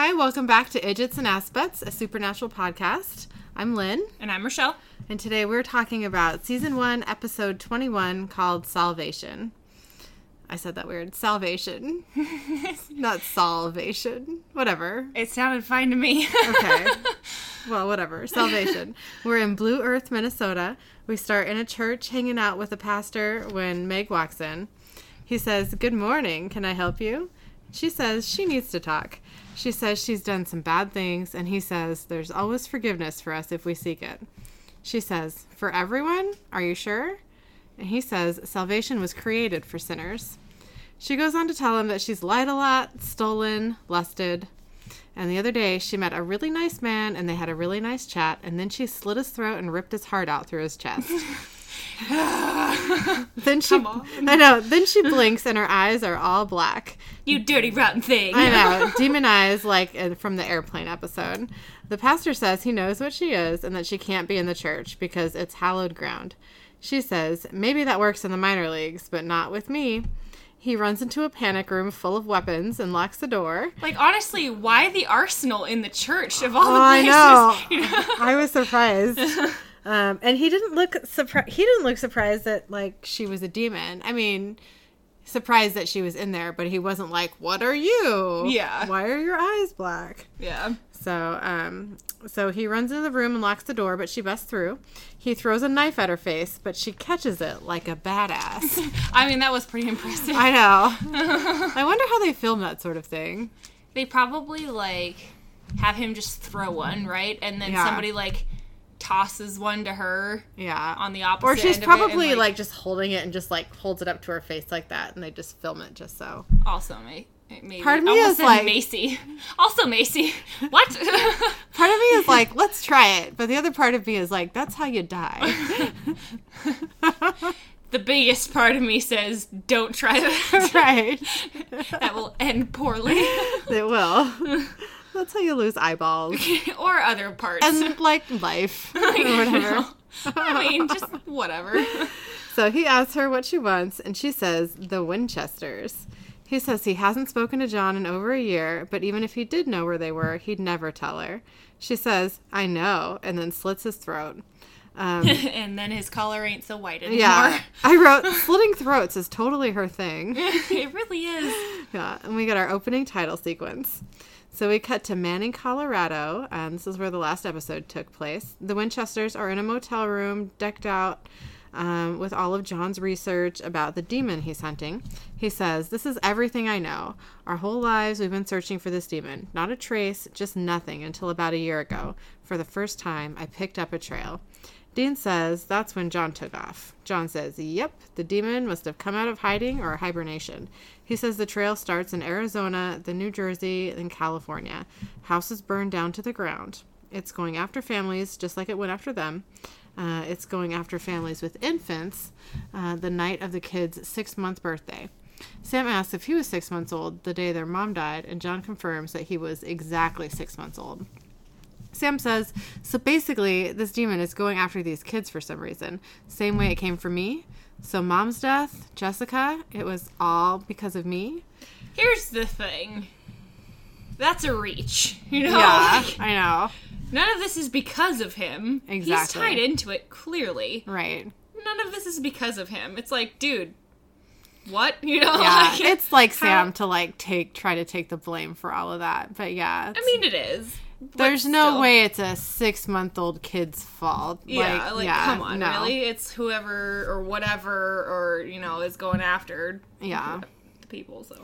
Hi, welcome back to Idjits and Assbutts, a supernatural podcast. I'm Lynn, And I'm Rochelle. and today we're talking about season one, episode 21, called Salvation. I said that weird. Salvation. Not salvation. Whatever. It sounded fine to me. Okay. well, whatever. Salvation. We're in Blue Earth, Minnesota. We start in a church hanging out with a pastor when Meg walks in. He says, Good morning. Can I help you? She says she needs to talk. She says she's done some bad things, and he says there's always forgiveness for us if we seek it. She says, For everyone? Are you sure? And he says salvation was created for sinners. She goes on to tell him that she's lied a lot, stolen, lusted. And the other day, she met a really nice man and they had a really nice chat. And then she slit his throat and ripped his heart out through his chest. then she. I know. Then she blinks and her eyes are all black. you dirty, rotten thing. I know, demon eyes like from the airplane episode. The pastor says he knows what she is and that she can't be in the church because it's hallowed ground. She says maybe that works in the minor leagues, but not with me. He runs into a panic room full of weapons and locks the door. Like, honestly, why the arsenal in the church of all Oh, the I know. You know? I was surprised. Um, and he didn't look surprised. He didn't look surprised that like she was a demon. I mean, surprised that she was in there, but he wasn't like, "What are you? Yeah. Why are your eyes black?" yeah. So, um, so he runs into the room and locks the door, but she busts through. He throws a knife at her face, but she catches it like a badass. I mean, that was pretty impressive. I know. I wonder how they film that sort of thing. they probably, like, have him just throw one, right? And then Yeah. somebody, like, tosses one to her Yeah. on the opposite or she's it and, probably like, just holding it and just like holds it up to her face like that, and they just film it just so. Also, may- maybe. Part of me Almost is like- Macy. Also, Macy. What? Part of me is like, let's try it, but the other part of me is like, that's how you die. the biggest part of me says, don't try that. right? that will end poorly. It will. That's how you lose eyeballs or other parts. and like life or whatever. I mean, just whatever. So he asks her what she wants, and she says the Winchesters. He says he hasn't spoken to John in over a year, but even if he did know where they were, he'd never tell her. She says, I know, and then slits his throat. Um, and then his collar ain't so white anymore. yeah. I wrote, slitting throats is totally her thing. it really is. Yeah, and we got our opening title sequence. So we cut to Manning, Colorado, and this is where the last episode took place. The Winchesters are in a motel room decked out um, with all of John's research about the demon he's hunting. He says, This is everything I know. Our whole lives we've been searching for this demon. Not a trace, just nothing until about a year ago. For the first time, I picked up a trail. Dean says that's when John took off. John says, Yep, the demon must have come out of hiding or hibernation. He says the trail starts in Arizona, then New Jersey, then California. Houses burned down to the ground. It's going after families just like it went after them. Uh, it's going after families with infants uh, the night of the kid's six month birthday. Sam asks if he was six months old the day their mom died, and John confirms that he was exactly six months old. Sam says, so basically, this demon is going after these kids for some reason. Same way it came for me. So, mom's death, Jessica, it was all because of me. Here's the thing. That's a reach. You know? Yeah, Like, I know. none of this is because of him. Exactly. He's tied into it, clearly. Right. None of this is because of him. It's like, dude, what? You know? Yeah, Like, it's like how- Sam to like take try to take the blame for all of that. But yeah, I mean, it is. There's no still. way it's a six month old kid's fault. Yeah, like, yeah, come on, no. really? It's whoever or whatever or you know is going after Yeah. the people. So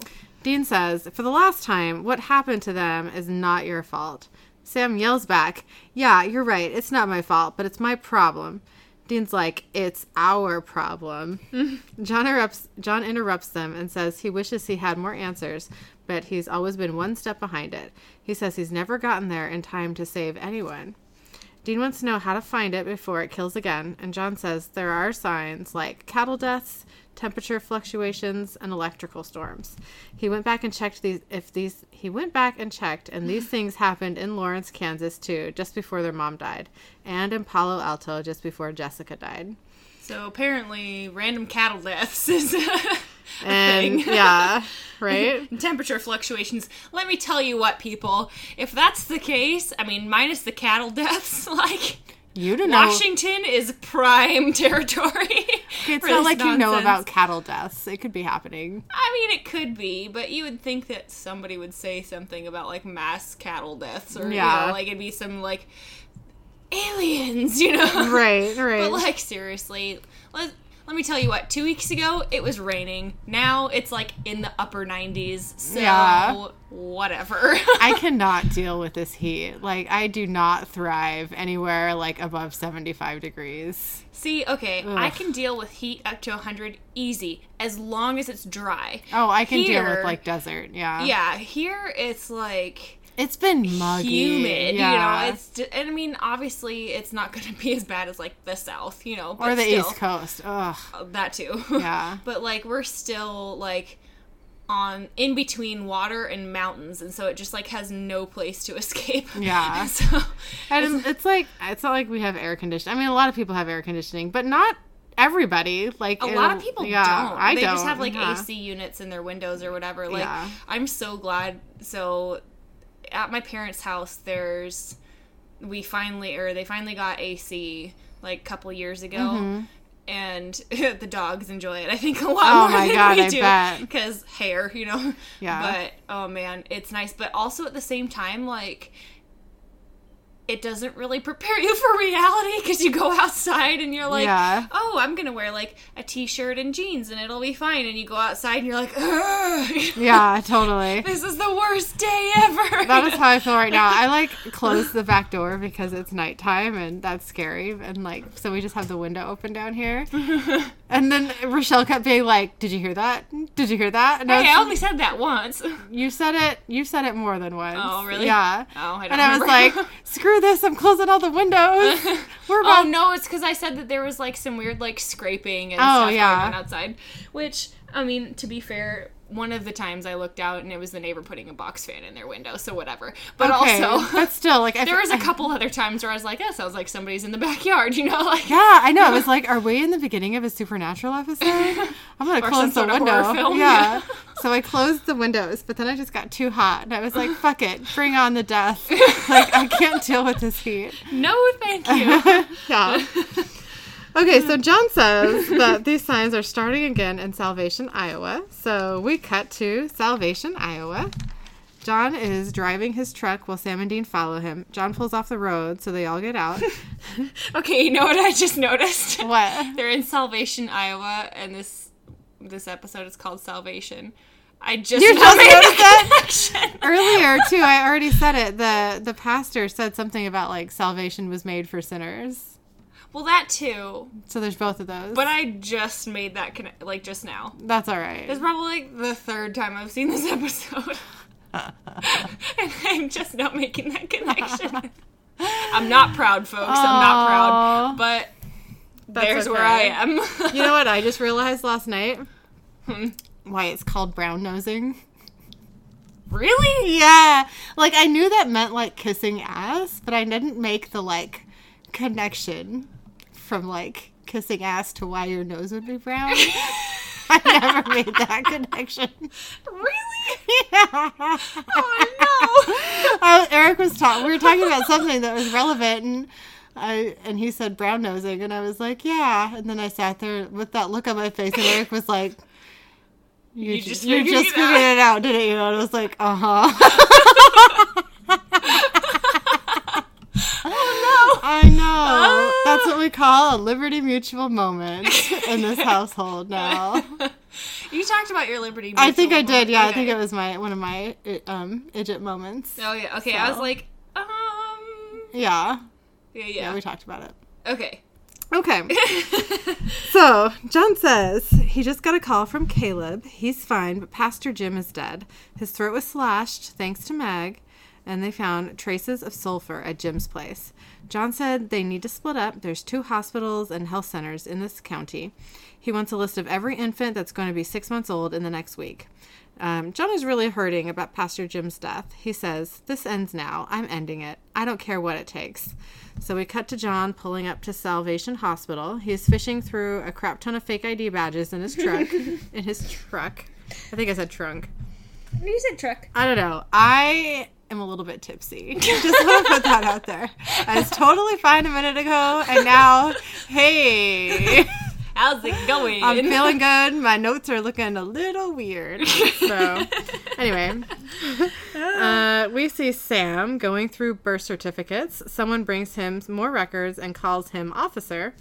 Dean says, For the last time, what happened to them is not your fault. Sam yells back, Yeah, you're right. It's not my fault, but it's my problem. Dean's like, It's our problem. John, interrupts, John interrupts them and says he wishes he had more answers, but he's always been one step behind it. He says he's never gotten there in time to save anyone. Dean wants to know how to find it before it kills again, and John says there are signs like cattle deaths, temperature fluctuations, and electrical storms. He went back and checked these if these he went back and checked and these things happened in Lawrence, Kansas too, just before their mom died, and in Palo Alto just before Jessica died. so apparently random cattle deaths is and yeah, right. temperature fluctuations. Let me tell you what, people. If that's the case, I mean, minus the cattle deaths, like You don't know. Washington is prime territory. It's not like you know about cattle deaths. It could be happening. I mean, it could be, but you would think that somebody would say something about like mass cattle deaths, or Yeah. you know, like it'd be some like aliens, you know? Right, right. But like seriously, let let me tell you what. Two weeks ago, it was raining. Now it's like in the upper 90s. So Yeah. whatever. I cannot deal with this heat. Like I do not thrive anywhere like above 75 degrees. See, okay, I can deal with heat up to 100 easy as long as it's dry. Oh, I can deal with like desert. Yeah. Yeah, here it's like It's been muggy. humid, yeah. you know. It's and I mean, obviously, it's not going to be as bad as like the South, you know, but or the still, East Coast. Ugh. uh, That too. Yeah. but like we're still like on in between water and mountains, and so it just like has no place to escape. Yeah. so And it's, it's like it's not like we have air conditioning. I mean, a lot of people have air conditioning, but not everybody. Like a lot of people yeah, don't. I they don't. just have like yeah. AC units in their windows or whatever. Like Yeah. I'm so glad. So at my parents' house, there's we finally or they finally got AC like a couple years ago. And the dogs enjoy it. I think a lot Mm-hmm. Oh more my than God, we I do bet. because hair, you know. Yeah. But oh man, it's nice. But also at the same time, like it doesn't really prepare you for reality because you go outside and you're like, Yeah. oh, I'm gonna wear like a t-shirt and jeans and it'll be fine. And you go outside and you're like, Ugh, Yeah, totally. this is the worst day ever. That is how I feel right now. I like close the back door because it's nighttime and that's scary. And like, so we just have the window open down here. And then Rochelle kept being like, "Did you hear that? Did you hear that?" And I hey, I was- only said that once. you said it. You said it more than once. Oh, really? Yeah. Oh, I don't and I was like, "Screw this! I'm closing all the windows. We're oh, about Oh no, it's because I said that there was like some weird like scraping and Oh, stuff yeah. going on outside. Which I mean, to be fair, one of the times I looked out and it was the neighbor putting a box fan in their window, so whatever. But okay." also, but still, like, I there was a couple other times where I was like, that sounds like somebody's in the backyard, you know, like. Yeah, I know. It was like, are we in the beginning of a supernatural episode? I'm gonna close the window. film, Yeah. yeah. so I closed the windows, but then I just got too hot, and I was like, "Fuck it, bring on the death." like I can't deal with this heat. No, thank you. Yeah. Okay, so hmm. John says that these signs are starting again in Salvation, Iowa. So we cut to Salvation, Iowa. John is driving his truck while Sam and Dean follow him. John pulls off the road, so they all get out. okay, you know what I just noticed? what? They're in Salvation, Iowa, and this this episode is called Salvation. I just You just noticed that? Earlier too, I already said it. The the pastor said something about like salvation was made for sinners. Well, that too, So there's both of those. but I just made that conne- like just now. that's all right. It's probably like the third time I've seen this episode, and I'm just not making that connection. I'm not proud, folks. I'm not proud, but there's where I am. You know what I just realized last night? Hmm. Why it's called brown nosing. really? Yeah. Like I knew that meant like kissing ass, but I didn't make the like connection from like kissing ass to why your nose would be brown. I never made that connection. Really? Yeah. Oh no! Uh, Eric was talking. We were talking about something that was relevant, and I and he said brown nosing, and I was like, yeah. And then I sat there with that look on my face, and Eric was like, "You, You ju- just you figured just it figured out." it out, didn't you?" And I was like, "Uh huh." I know. That's what we call a Liberty Mutual moment in this household now. You talked about your Liberty. I think I did. Yeah, I think it was my one of my um idjit moments. Oh yeah. Okay. I was like, um. Yeah, Yeah. yeah, Yeah. we talked about it. okay. Okay. So, John says he just got a call from Caleb. He's fine, but Pastor Jim is dead. His throat was slashed thanks to Meg, and they found traces of sulfur at Jim's place. John said they need to split up. There's two hospitals and health centers in this county. He wants a list of every infant that's going to be six months old in the next week. Um, John is really hurting about Pastor Jim's death. He says, This ends now. I'm ending it. I don't care what it takes. So we cut to John pulling up to Salvation Hospital. He's fishing through a crap ton of fake ID badges in his truck. in his truck. I think I said trunk. You said truck. I don't know. I am a little bit tipsy. Just want to put that out there. I was totally fine a minute ago, and now, hey. How's it going? I'm feeling good. My notes are looking a little weird. So, anyway, uh, we see Sam going through birth certificates. Someone brings him more records and calls him officer.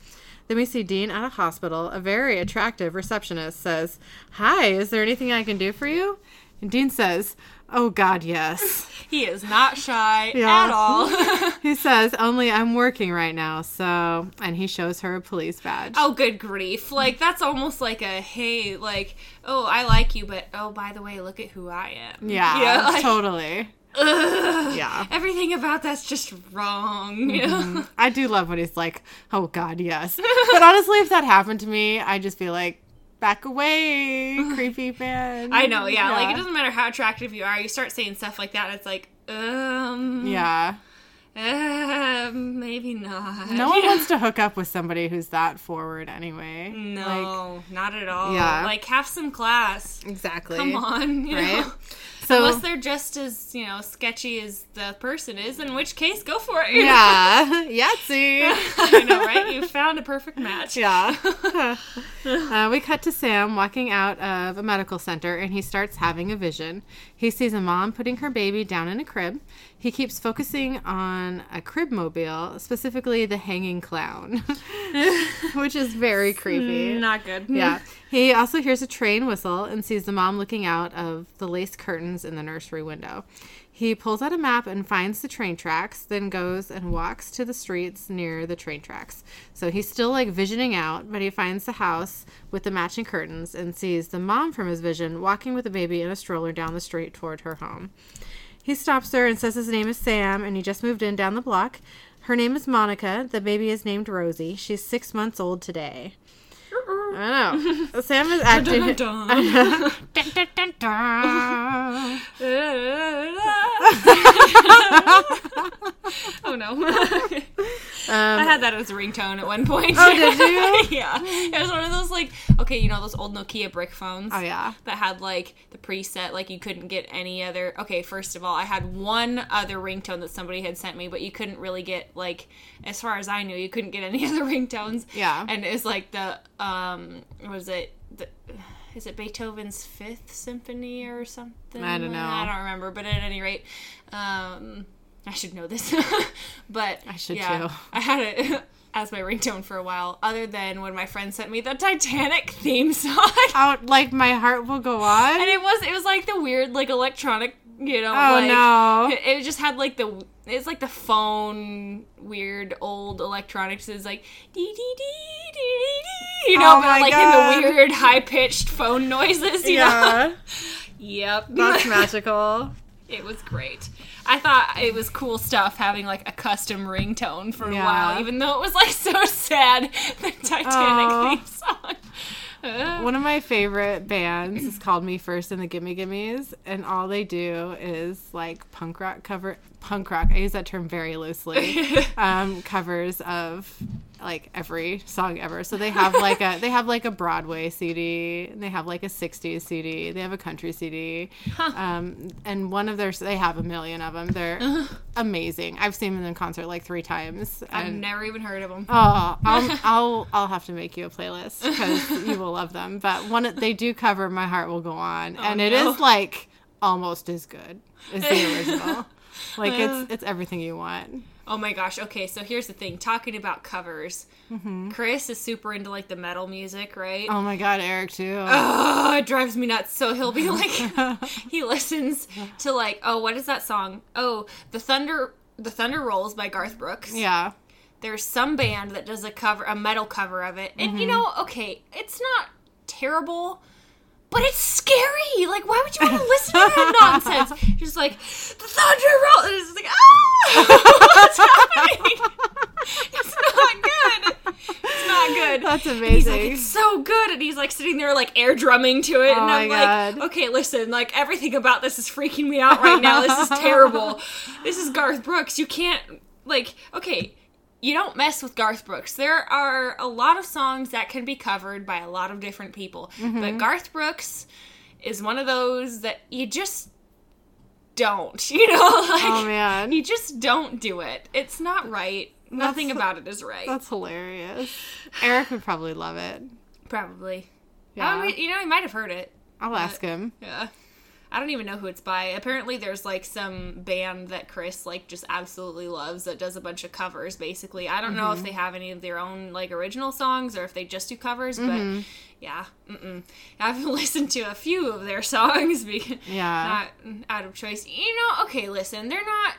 Then we see Dean at a hospital. A very attractive receptionist says, Hi, is there anything I can do for you? And Dean says, Oh, God, yes. he is not shy Yeah. at all. he says, Only I'm working right now, so. And he shows her a police badge. oh, good grief. Like, that's almost like a, hey, like, oh, I like you, but oh, by the way, look at who I am. yeah, You know, like, totally. ugh. Yeah. Everything about that's just wrong. you know? Mm-hmm. I do love when he's like, "Oh God, yes." But honestly, if that happened to me, I'd just be like, "Back away, creepy man." I know, yeah, Like, it doesn't matter how attractive you are, you start saying stuff like that, it's like, um, Yeah, uh, maybe not. no one wants to hook up with somebody who's that forward anyway. No, not at all. Yeah. Like, have some class. exactly. Come on, you right? know? So Unless they're just as, you know, sketchy as the person is, in which case, go for it. yeah, Yahtzee. I know, right? You found a perfect match. Yeah. uh, we cut to Sam walking out of a medical center and he starts having a vision. He sees a mom putting her baby down in a crib. He keeps focusing on a crib mobile, specifically the hanging clown, which is very creepy. Not good. Yeah. He also hears a train whistle and sees the mom looking out of the lace curtains in the nursery window. He pulls out a map and finds the train tracks, then goes and walks to the streets near the train tracks. So he's still like visioning out, but he finds the house with the matching curtains and sees the mom from his vision walking with a baby in a stroller down the street toward her home. He stops her and says his name is Sam and he just moved in down the block. Her name is Monica. The baby is named Rosie. She's six months old today. I don't know. Sam is acting. Dun, Dun, dun, dun, dun. oh no. Um, I had that as a ringtone at one point. Oh, did you? yeah. It was one of those like okay, you know those old Nokia brick phones? oh yeah. That had like the preset, like you couldn't get any other. Okay, first of all, I had one other ringtone that somebody had sent me, but you couldn't really get like, as far as I knew, you couldn't get any other ringtones. Yeah. and it's like the um, was it the. Is it Beethoven's Fifth Symphony or something? I don't know. I don't remember, but at any rate, um, I should know this. but I should yeah, too. I had it as my ringtone for a while. Other than when my friend sent me the Titanic theme song, Out like my heart will go on. and it was it was like the weird like electronic, you know. Oh, like, no. It, it just had like the it's like the phone weird old electronics is like dee dee dee dee dee dee, you know, Oh but like God. in the weird high pitched phone noises. You know? yeah, Yep. that's magical. It was great. I thought it was cool stuff having like a custom ringtone for a Yeah. while, even though it was like so sad. The Titanic Aw. theme song. One of my favorite bands is called Me First and the Gimme Gimmes, and all they do is like punk rock cover punk rock. I use that term very loosely. um, covers of like every song ever. So they have like a they have like a Broadway CD, they have like a '60s CD, they have a country CD, um, and one of their they have a million of them. They're amazing. I've seen them in concert like three times. I've never even heard of them. Oh, I'll, I'll I'll have to make you a playlist because you will love them. But one they do cover "My Heart Will Go On," and it no. is like almost as good as the original. Like it's it's everything you want. Oh my gosh. Okay, so here's the thing. Talking about covers, Chris is super into like the metal music, right? Oh my god, Eric too. Oh, it drives me nuts. So he'll be like, he listens to like, oh, what is that song? Oh, the Thunder, the Thunder Rolls by Garth Brooks. yeah, There's some band that does a cover, a metal cover of it, and Mm-hmm. you know, okay, it's not terrible. But it's scary. Like, why would you want to listen to that nonsense? Just like the thunder roll. and It's like, ah, what's happening? It's not good. It's not good. that's He's like, amazing. it's so good. And he's like sitting there like air drumming to it. Oh and I'm my like, God. okay, listen, like everything about this is freaking me out right now. This is terrible. This is Garth Brooks. You can't, like, okay. You don't mess with Garth Brooks. There are a lot of songs that can be covered by a lot of different people. Mm-hmm. But Garth Brooks is one of those that you just don't. You know, like Oh man, you just don't do it. It's not right. Nothing That's- about it is right. that's hilarious. Eric would probably love it. Probably. Yeah. Yeah. you know, he might have heard it. I'll ask him. Yeah. I don't even know who it's by. Apparently there's like some band that Chris like just absolutely loves that does a bunch of covers basically. I don't know Mm-hmm. if they have any of their own like original songs or if they just do covers, Mm-hmm. but yeah. Mm-mm. I've listened to a few of their songs because Yeah. not out of choice. You know, okay, listen, they're not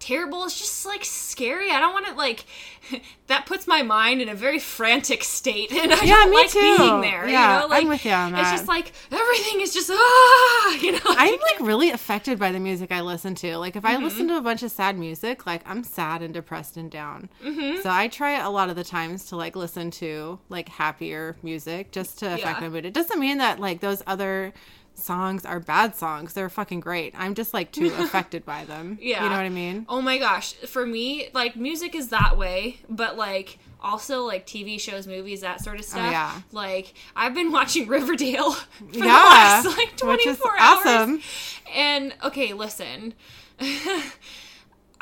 terrible. It's just like scary. I don't want to like that puts my mind in a very frantic state, and I Yeah, don't me like too. being there. Yeah, you know? like, I'm with you on that. It's just like everything is just ah, you know. I'm like really affected by the music I listen to. Like if I Mm-hmm. listen to a bunch of sad music, like I'm sad and depressed and down. Mm-hmm. So I try a lot of the times to like listen to like happier music just to affect Yeah. my mood. It doesn't mean that like those other songs are bad songs. They're fucking great. I'm just like too affected by them. Yeah. You know what I mean? Oh my gosh, for me, like music is that way, but like also like TV shows, movies, that sort of oh, stuff. Oh, yeah. Like I've been watching Riverdale for the last like which is hours. awesome. And okay, listen.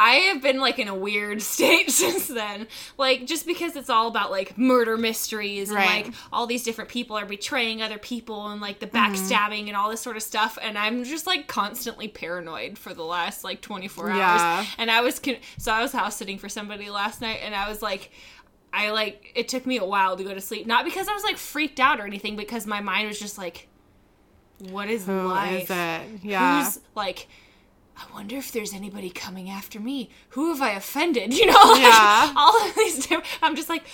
I have been like in a weird state since then. Like just because it's all about like murder mysteries and Right. like all these different people are betraying other people and like the Mm-hmm. backstabbing and all this sort of stuff and I'm just like constantly paranoid for the last like 24 Yeah. hours. And I was con- so I was house sitting for somebody last night and I was like I like it took me a while to go to sleep. Not because I was like freaked out or anything because my mind was just like what is Who life? is it? Yeah. Who's like I wonder if there's anybody coming after me. Who have I offended? You know, like, Yeah. all of these. Different, I'm just like,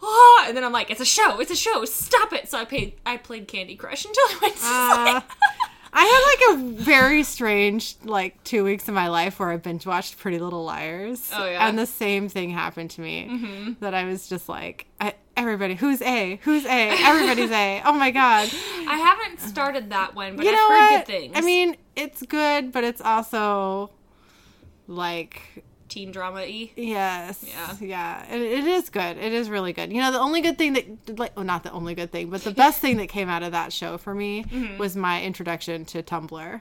oh, and then I'm like, it's a show, it's a show. Stop it. So I paid. I played Candy Crush until I went to Uh, sleep. I had like a very strange like two weeks of my life where I binge watched Pretty Little Liars. Oh, yeah. and the same thing happened to me. Mm-hmm. That I was just like, I, everybody, who's A? Who's A? Everybody's A. Oh my god. I haven't started that one, but you I've know heard what? good things. I mean, it's good, but it's also like teen drama y. Yes. Yeah. Yeah. It, it is good. It is really good. You know, the only good thing that, like, well, not the only good thing, but the best thing that came out of that show for me Mm-hmm. was my introduction to Tumblr.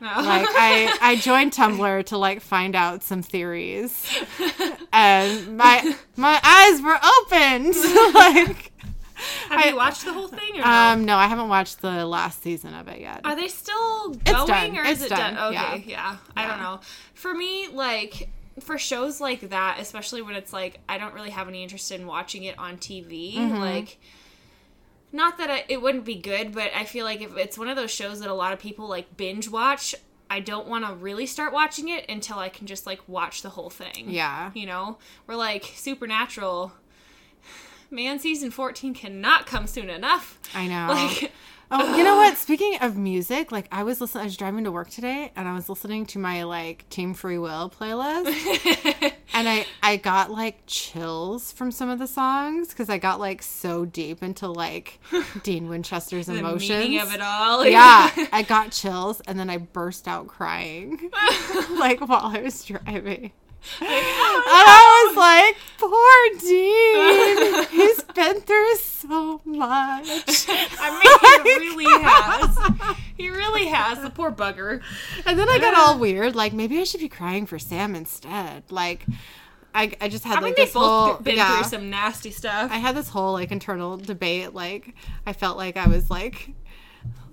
No. Like, I, I joined Tumblr to, like, find out some theories. And my, my eyes were opened. like, Have I- you watched the whole thing no? um, no, I haven't watched the last season of it yet. Are they still going or is It's it done. done? Yeah. Okay, yeah. I don't know. For me, like for shows like that, especially when it's like I don't really have any interest in watching it on TV, Mm-hmm. like not that I, it wouldn't be good, but I feel like if it's one of those shows that a lot of people like binge watch, I don't want to really start watching it until I can just like watch the whole thing. Yeah. You know, we're like Supernatural. Man, season 14 cannot come soon enough. I know. Like, Oh, you know what? Speaking of music, like I was listening, I was driving to work today, and I was listening to my like Team Free Will playlist, and I I got like chills from some of the songs because I got like so deep into like Dean Winchester's the emotions. meaning of it all. Yeah, I got chills, and then I burst out crying, like while I was driving. And I was like, poor Dean. He's been through so much. I mean, he really has. He really has. The poor bugger. And then I got all weird, like maybe I should be crying for Sam instead. Like I, I just had I like mean, they've this whole both been yeah. through some nasty stuff. I had this whole like internal debate. Like I felt like I was like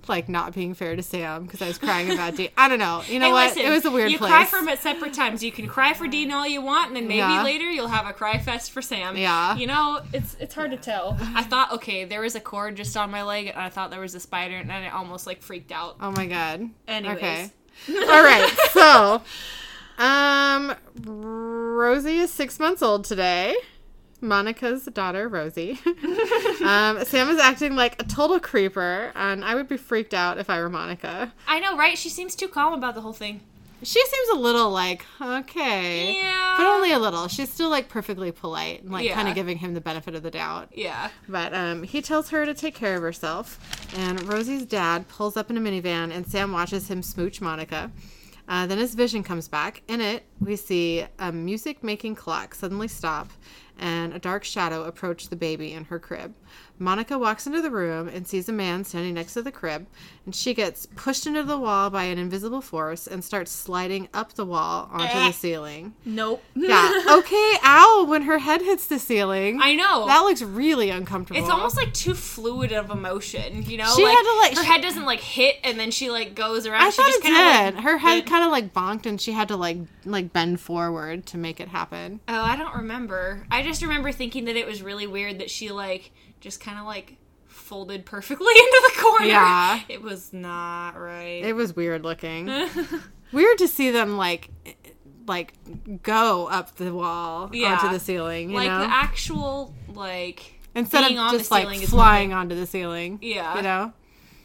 like not being fair to Sam because I was crying about Dean. I don't know. You know Hey, what? listen, it was a weird you place. cry for him at separate times. You can cry for Dean all you want, and then maybe Yeah. later you'll have a cry fest for Sam. Yeah. You know, it's it's hard to tell. I thought, okay, there was a cord just on my leg, and I thought there was a spider, and I almost like freaked out. oh my god. Anyways. Okay. All right. So, um, Rosie is six months old today. Monica's daughter, Rosie. um, Sam is acting like a total creeper, and I would be freaked out if I were Monica. I know, right? She seems too calm about the whole thing. she seems a little like okay, Yeah. but only a little. She's still like perfectly polite and like kind of giving him the benefit of the doubt. Yeah. But um, he tells her to take care of herself, and Rosie's dad pulls up in a minivan, and Sam watches him smooch Monica. Uh, then his vision comes back. In it, we see a music making clock suddenly stop and a dark shadow approached the baby in her crib. Monica walks into the room and sees a man standing next to the crib, and she gets pushed into the wall by an invisible force and starts sliding up the wall onto the eh. ceiling. Nope. Yeah, okay, ow, when her head hits the ceiling. I know. That looks really uncomfortable. It's almost like too fluid of emotion, you know. She like, had to, like, her sh- head doesn't like hit, and then she like goes around. I she thought just it did. like, Her head kind of like bonked, and she had to like like bend forward to make it happen. Oh, I don't remember. I just remember thinking that it was really weird that she like just kind of like folded perfectly into the corner. Yeah. It was not right. It was weird looking. weird to see them like like go up the wall Yeah. onto the ceiling. You like know, the actual like instead being of on just the like flying onto the ceiling. Yeah. you know.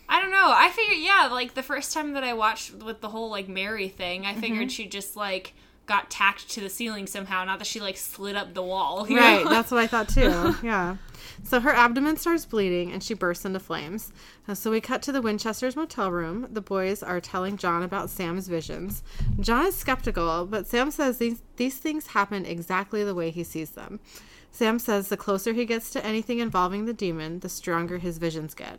I don't know. I figured, yeah, like the first time that I watched with the whole like Mary thing, I Mm-hmm. figured she just like got tacked to the ceiling somehow, not that she like slid up the wall. Right, know? that's what I thought too. Yeah. So her abdomen starts bleeding and she bursts into flames. Uh, So we cut to the Winchester's motel room. The boys are telling John about Sam's visions. John is skeptical, but Sam says these, these things happen exactly the way he sees them. Sam says the closer he gets to anything involving the demon, the stronger his visions get.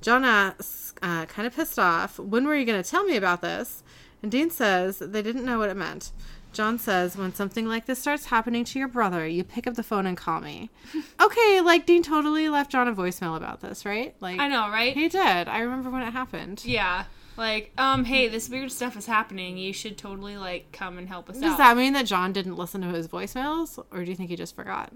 John asks, uh, kind of pissed off, when were you going to tell me about this? And Dean says they didn't know what it meant. John says, when something like this starts happening to your brother, you pick up the phone and call me. okay, like Dean totally left John a voicemail about this, right? Like I know, right? he did. I remember when it happened. Yeah. Like, um, hey, this weird stuff is happening. You should totally like come and help us Does out. that mean that John didn't listen to his voicemails, or do you think he just forgot?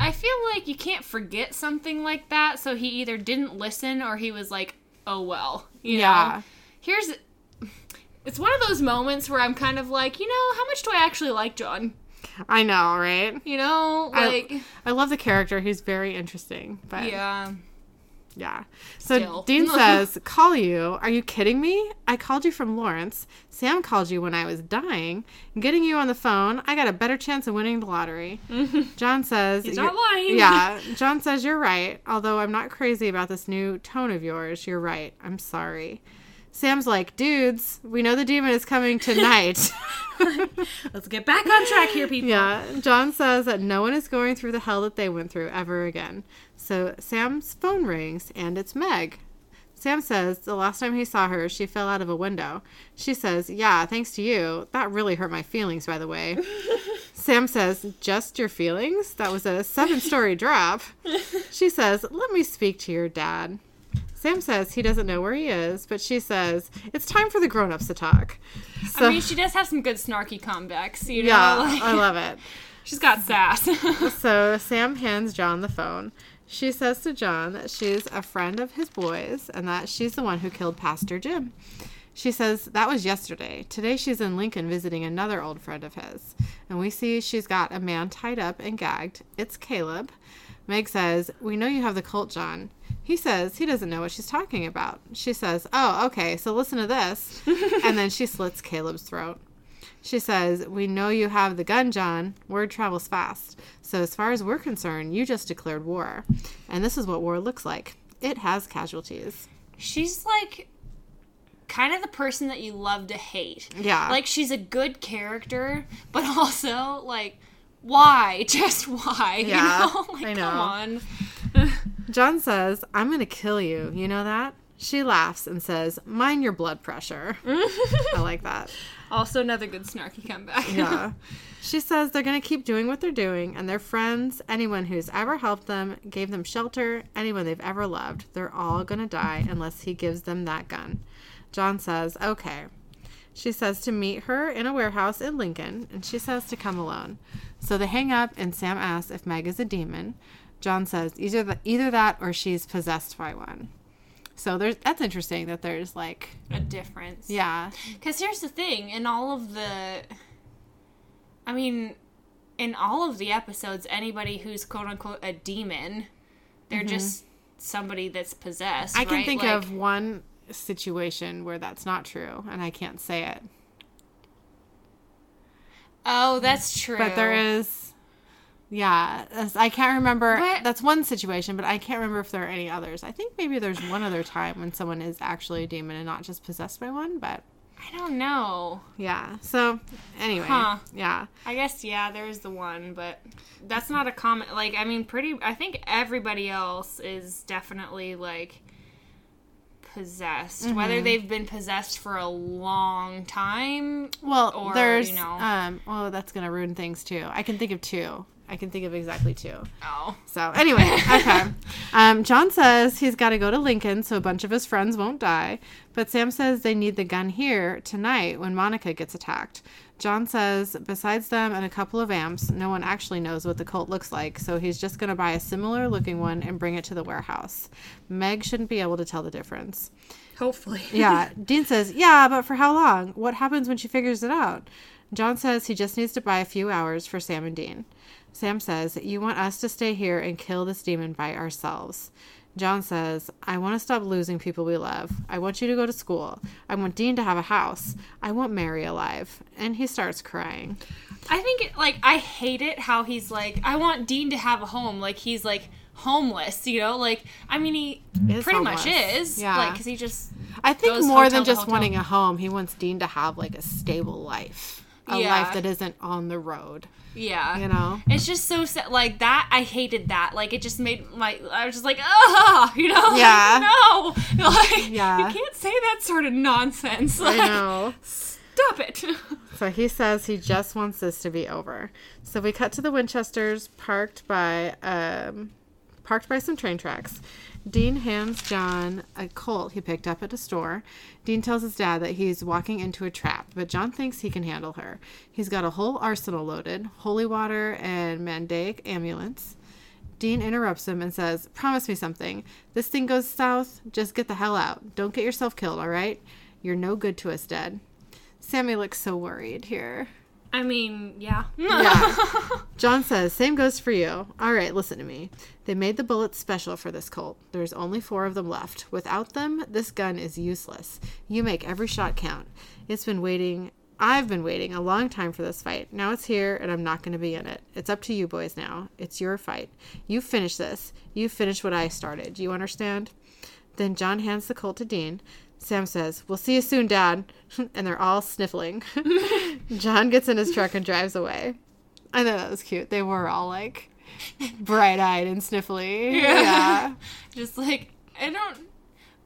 I feel like you can't forget something like that, so he either didn't listen or he was like, "Oh well." You Yeah. Know? Here's it's one of those moments where I'm kind of like, you know, how much do I actually like John? I know, right? You know, I- like I love the character. He's very interesting. But yeah. Yeah. So Still. Dean says, Call you. Are you kidding me? I called you from Lawrence. Sam called you when I was dying. Getting you on the phone, I got a better chance of winning the lottery. John says, He's not lying. Yeah. John says, You're right. Although I'm not crazy about this new tone of yours. You're right. I'm sorry. Sam's like, Dudes, we know the demon is coming tonight. Let's get back on track here, people. Yeah, John says that no one is going through the hell that they went through ever again. So Sam's phone rings and it's Meg. Sam says the last time he saw her, she fell out of a window. She says, Yeah, thanks to you. That really hurt my feelings, by the way. Sam says, Just your feelings? That was a seven story drop. She says, Let me speak to your dad. Sam says he doesn't know where he is, but she says, It's time for the grown ups to talk. So, I mean, she does have some good snarky comebacks, you know. yeah, like, I love it. she's got sass. So Sam hands John the phone. She says to John that she's a friend of his boys and that she's the one who killed Pastor Jim. She says that was yesterday. Today she's in Lincoln visiting another old friend of his. And we see she's got a man tied up and gagged. It's Caleb. Meg says, We know you have the Colt, John. He says he doesn't know what she's talking about. She says, Oh, okay, so listen to this. and then she slits Caleb's throat. She says, We know you have the gun, John. Word travels fast. So, as far as we're concerned, you just declared war. And this is what war looks like it has casualties. she's like kind of the person that you love to hate. Yeah. Like she's a good character, but also like why? Just why? Yeah, you know? Like I know. come on. John says, I'm going to kill you. You know that? She laughs and says, Mind your blood pressure. I like that. Also another good snarky comeback. Yeah. She says they're going to keep doing what they're doing, and their friends, anyone who's ever helped them, gave them shelter, anyone they've ever loved, they're all going to die unless he gives them that gun. John says, okay. She says to meet her in a warehouse in Lincoln, and she says to come alone. So they hang up, and Sam asks if Meg is a demon. John says either th- either that or she's possessed by one. So there's that's interesting that there's like a difference. yeah Because here's the thing in all of the. I mean, in all of the episodes, anybody who's quote unquote a demon, they're just somebody that's possessed. Mm-hmm. I can right? think Like, of one situation where that's not true, and I can't say it. Oh, that's true. But there is, yeah, I can't remember. But- that's one situation, but I can't remember if there are any others. I think maybe there's one other time when someone is actually a demon and not just possessed by one. But I don't know. yeah. So anyway, Huh. yeah, I guess yeah, there's the one, but that's not a common. Like, I mean, pretty. I think everybody else is definitely like possessed, Mm-hmm. whether they've been possessed for a long time. Well, Or, there's, you know. um, well, that's gonna ruin things too. I can think of two. I can think of exactly two. Oh, So anyway, okay. Um, John says he's got to go to Lincoln so a bunch of his friends won't die, but Sam says they need the gun here tonight when Monica gets attacked. John says besides them and a couple of amps, no one actually knows what the Colt looks like, so he's just going to buy a similar looking one and bring it to the warehouse. Meg shouldn't be able to tell the difference. hopefully. Yeah, Dean says, Yeah, but for how long? What happens when she figures it out? John says he just needs to buy a few hours for Sam and Dean. Sam says, You want us to stay here and kill this demon by ourselves. John says, I want to stop losing people we love. I want you to go to school. I want Dean to have a house. I want Mary alive. And he starts crying. I think it, like I hate it how he's like I want Dean to have a home like he's like homeless you know like I mean he Is pretty much is Yeah. like because he just I think more than just hotel. wanting a home, he wants Dean to have like a stable life. A Yeah. life that isn't on the road. yeah You know? it's just so sad like that I hated that like it just made my I was just like ah you know like, Yeah. no like Yeah. you can't say that sort of nonsense I know. stop it So he says he just wants this to be over. So we cut to the Winchesters parked by um, parked by some train tracks. Dean hands John a colt he picked up at a store. Dean tells his dad that he's walking into a trap, but John thinks he can handle her. He's got a whole arsenal loaded holy water and mandaic ambulance. Dean interrupts him and says, Promise me something. This thing goes south, just get the hell out. Don't get yourself killed, all right? You're no good to us, Dad. Sammy looks so worried here. I mean yeah Yeah. John says, Same goes for you. All right, listen to me. They made the bullets special for this Colt. There's only four of them left. Without them, this gun is useless. You make every shot count. It's been waiting. I've been waiting a long time for this fight. Now it's here, and I'm not going to be in it. It's up to you boys now. It's your fight. You finish this. You finish what I started. Do you understand? Then John hands the Colt to Dean. Sam says, We'll see you soon, Dad. and they're all sniffling. John gets in his truck and drives away. I thought that was cute. They were all like bright eyed and sniffly. Yeah. just like I don't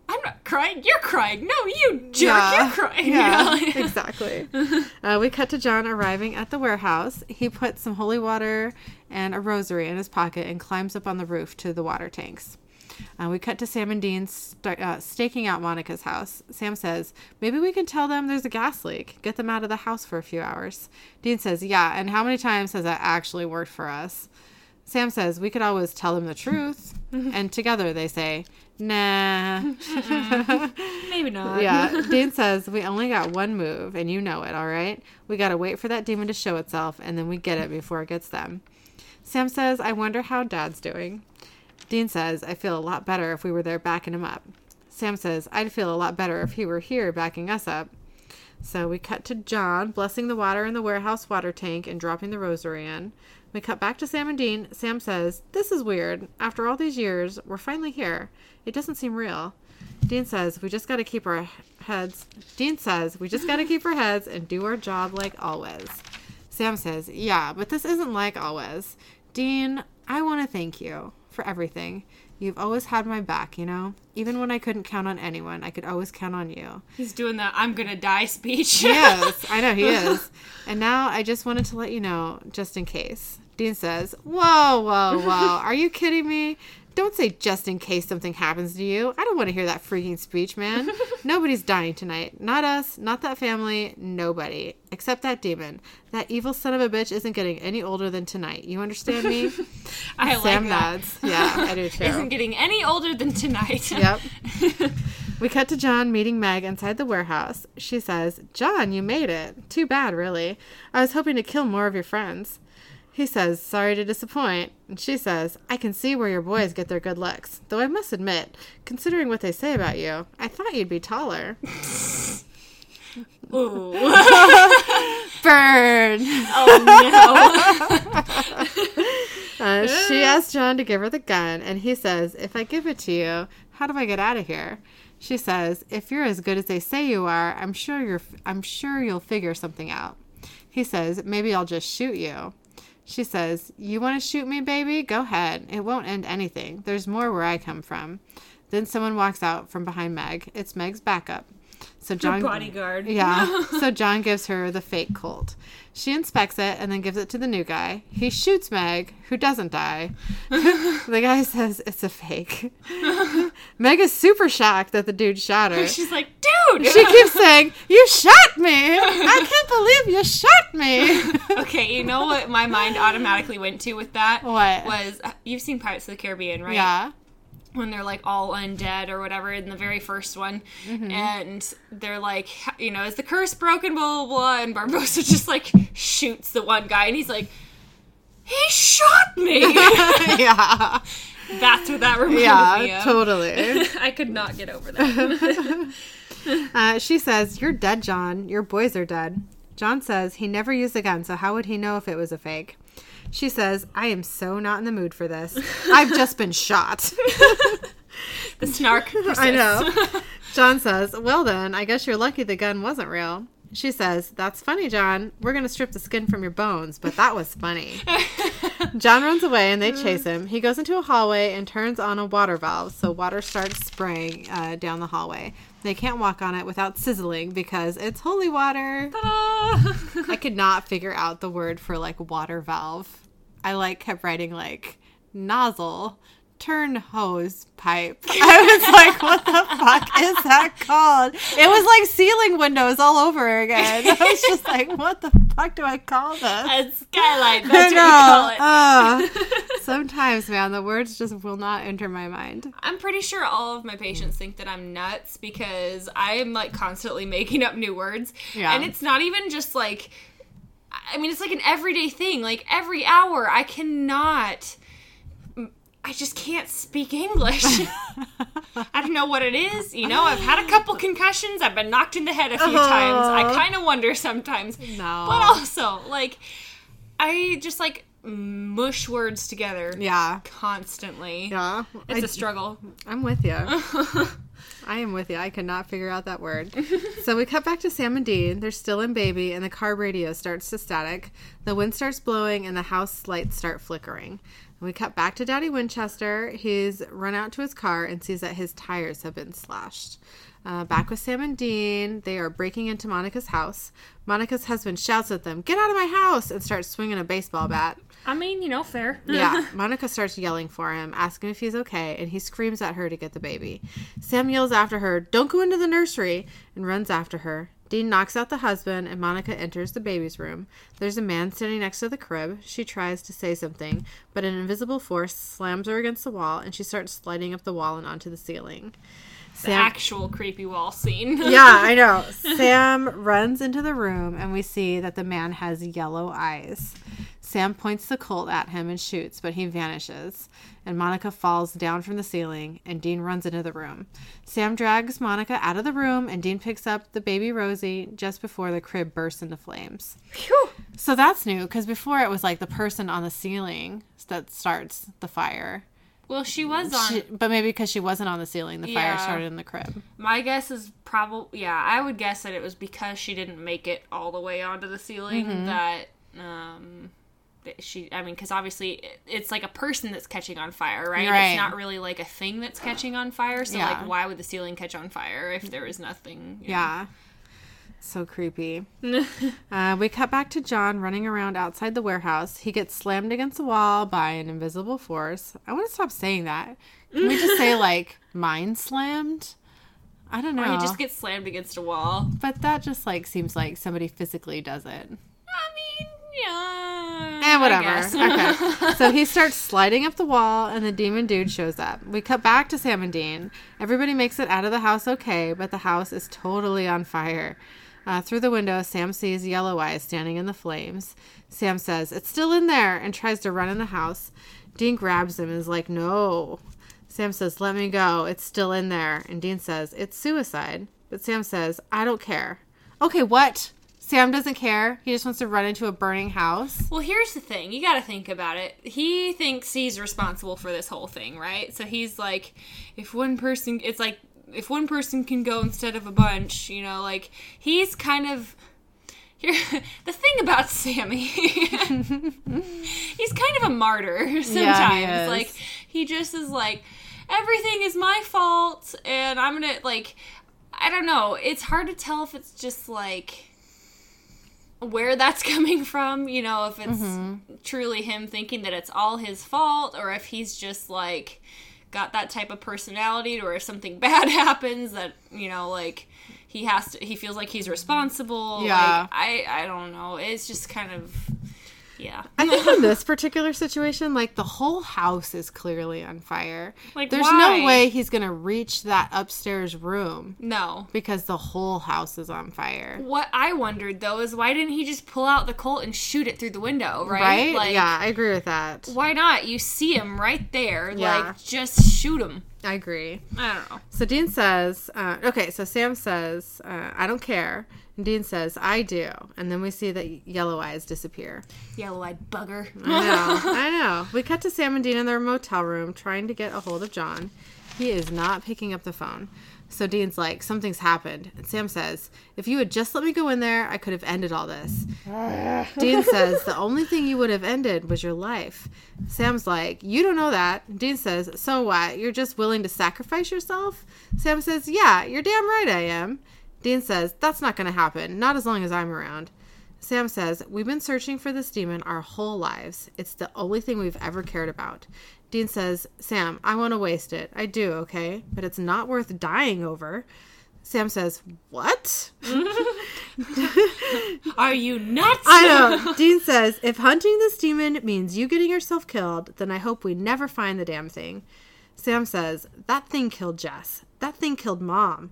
I'm not crying you're crying no you jerk Yeah. you're crying Yeah, know? exactly. Uh, we cut to John arriving at the warehouse. He puts some holy water and a rosary in his pocket and climbs up on the roof to the water tanks. Uh, we cut to Sam and Dean st- uh, staking out Monica's house. Sam says, Maybe we can tell them there's a gas leak. Get them out of the house for a few hours. Dean says, Yeah, and how many times has that actually worked for us? Sam says, We could always tell them the truth. and together they say, Nah. maybe not Yeah, Dean says we only got one move, and you know it, all right? We gotta wait for that demon to show itself, and then we get it before it gets them. Sam says, I wonder how Dad's doing. Dean says, I feel a lot better if we were there backing him up. Sam says, I'd feel a lot better if he were here backing us up. So we cut to John blessing the water in the warehouse water tank and dropping the rosary in. We cut back to Sam and Dean. Sam says, This is weird. After all these years, we're finally here. It doesn't seem real. Dean says, We just got to keep our heads. Dean says, We just got to keep our heads and do our job like always. Sam says, Yeah, but this isn't like always. Dean, I want to thank you for everything. You've always had my back, you know? Even when I couldn't count on anyone, I could always count on you. he's doing the I'm gonna die speech Yes, I know he is. And now I just wanted to let you know, just in case. Dean says, Whoa, whoa, whoa. Are you kidding me? Don't say just in case something happens to you. I don't want to hear that freaking speech, man. Nobody's dying tonight. Not us, not that family, nobody. Except that demon. That evil son of a bitch isn't getting any older than tonight. You understand me? I Sam like that nods. Yeah, I do too. isn't getting any older than tonight Yep. we cut to John meeting Meg inside the warehouse. She says, John, you made it. Too bad, really. I was hoping to kill more of your friends. He says, Sorry to disappoint. And she says, I can see where your boys get their good looks. Though I must admit, considering what they say about you, I thought you'd be taller. Ooh. Burn! Oh Uh, she asks John to give her the gun, and he says, If I give it to you, how do I get out of here? She says, If you're as good as they say you are, I'm sure you're I'm sure you'll figure something out. He says, Maybe I'll just shoot you. She says, You want to shoot me, baby? Go ahead. It won't end anything. There's more where I come from. Then someone walks out from behind Meg. It's Meg's backup. So. John Bodyguard. yeah. So John gives her the fake Colt. She inspects it and then gives it to the new guy. He shoots Meg, who doesn't die. the guy says it's a fake. Meg is super shocked that the dude shot her. She's like, dude. She keeps saying, You shot me! I can't believe you shot me! okay, you know what my mind automatically went to with that? What? Was uh, you've seen Pirates of the Caribbean, right? Yeah. When they're like all undead or whatever in the very first one, Mm-hmm. and they're like, you know, is the curse broken? Blah blah blah. And Barbossa just like shoots the one guy, and he's like, he shot me. yeah. That's what that reminded me Yeah, of. totally. I could not get over that. Uh, she says, You're dead, John. Your boys are dead. John says he never used a gun, so how would he know if it was a fake? She says, I am so not in the mood for this. I've just been shot. the snark. Persists. I know. John says, Well, then, I guess you're lucky the gun wasn't real. She says, That's funny, John. We're going to strip the skin from your bones, but that was funny. John runs away and they chase him. He goes into a hallway and turns on a water valve, so water starts spraying uh, down the hallway. They can't walk on it without sizzling because it's holy water. I could not figure out the word for like water valve. I like kept writing like nozzle, turn hose pipe. I was like, what the fuck is that called? It was like ceiling windows all over again. I was just like, what the fuck do I call this? A skylight. I That's what you call it. Uh, sometimes, man, the words just will not enter my mind. I'm pretty sure all of my patients think that I'm nuts because I am like constantly making up new words. Yeah. And it's not even just like I mean it's like an everyday thing. Like every hour I cannot I just can't speak English. I don't know what it is. You know, I've had a couple concussions. I've been knocked in the head a few uh-huh. times. I kind of wonder sometimes. No. But also, like, I just like mush words together Yeah. constantly. Yeah. It's I- a struggle. I'm with you. I am with you. I could not figure out that word. so we cut back to Sam and Dean. They're still in baby, and the car radio starts to static. The wind starts blowing, and the house lights start flickering. And we cut back to Daddy Winchester. He's run out to his car and sees that his tires have been slashed. Uh, back with Sam and Dean, they are breaking into Monica's house. Monica's husband shouts at them, Get out of my house! and starts swinging a baseball bat. I mean, you know, fair. Yeah, Monica starts yelling for him, asking if he's okay, and he screams at her to get the baby. Sam yells after her, Don't go into the nursery, and runs after her. Dean knocks out the husband, and Monica enters the baby's room. There's a man standing next to the crib. She tries to say something, but an invisible force slams her against the wall, and she starts sliding up the wall and onto the ceiling. the actual creepy wall scene. yeah, I know. Sam runs into the room and we see that the man has yellow eyes. Sam points the Colt at him and shoots, but he vanishes. And Monica falls down from the ceiling, and Dean runs into the room. Sam drags Monica out of the room, and Dean picks up the baby Rosie just before the crib bursts into flames. Phew. So that's new because before it was like the person on the ceiling that starts the fire. Well, she was on. She, but maybe because she wasn't on the ceiling, the fire started in the crib. My guess is probably yeah. I would guess that it was because she didn't make it all the way onto the ceiling Mm-hmm. that um that she. I mean, because obviously it's like a person that's catching on fire, right? Right. It's not really like a thing that's catching on fire. So Yeah. like, why would the ceiling catch on fire if there was nothing? you know? Yeah. So creepy. uh, we cut back to John running around outside the warehouse. He gets slammed against the wall by an invisible force. I want to stop saying that. Can we just say, like, mind slammed? I don't know. Or he just gets slammed against a wall. but that just, like, seems like somebody physically does it. I mean, yeah. Eh, whatever. Okay. so he starts sliding up the wall, and the demon dude shows up. We cut back to Sam and Dean. Everybody makes it out of the house okay, but the house is totally on fire. Uh, through the window, Sam sees Yellow Eyes standing in the flames. Sam says, It's still in there, and tries to run in the house. Dean grabs him and is like, No. Sam says, Let me go. It's still in there. And Dean says, It's suicide. But Sam says, I don't care. Okay, what? Sam doesn't care. He just wants to run into a burning house. Well, here's the thing. You got to think about it. He thinks he's responsible for this whole thing, right? So he's like, if one person, it's like, if one person can go instead of a bunch, you know, like, he's kind of. Here, the thing about Sammy, he's kind of a martyr sometimes. is. like, he just is like, everything is my fault, and I'm gonna, like, I don't know. It's hard to tell if it's just like where that's coming from, you know, if it's mm-hmm. truly him thinking that it's all his fault or if he's just like got that type of personality or if something bad happens that, you know, like he has to he feels like he's responsible. Yeah. Like I I don't know. It's just kind of yeah. I think in this particular situation, like the whole house is clearly on fire. Like, There's why? no way he's gonna reach that upstairs room No. because the whole house is on fire. What I wondered though is why didn't he just pull out the Colt and shoot it through the window, right? Right? Like yeah, I agree with that. why not? You see him right there. Yeah. Like just shoot him. I agree. I don't know. So Dean says, uh, okay, so Sam says, uh, I don't care. And Dean says, I do. And then we see that yellow eyes disappear. Yellow eyed bugger. I know. I know. We cut to Sam and Dean in their motel room trying to get a hold of John. He is not picking up the phone. So Dean's like, something's happened. And Sam says, if you had just let me go in there, I could have ended all this. Dean says, the only thing you would have ended was your life. Sam's like, you don't know that. Dean says, so what? You're just willing to sacrifice yourself? Sam says, yeah, you're damn right I am. Dean says, that's not going to happen. Not as long as I'm around. Sam says, We've been searching for this demon our whole lives. It's the only thing we've ever cared about. Dean says, Sam, I want to waste it. I do, okay? But it's not worth dying over. Sam says, What? Are you nuts? I know. Dean says, If hunting this demon means you getting yourself killed, then I hope we never find the damn thing. Sam says, That thing killed Jess. That thing killed mom.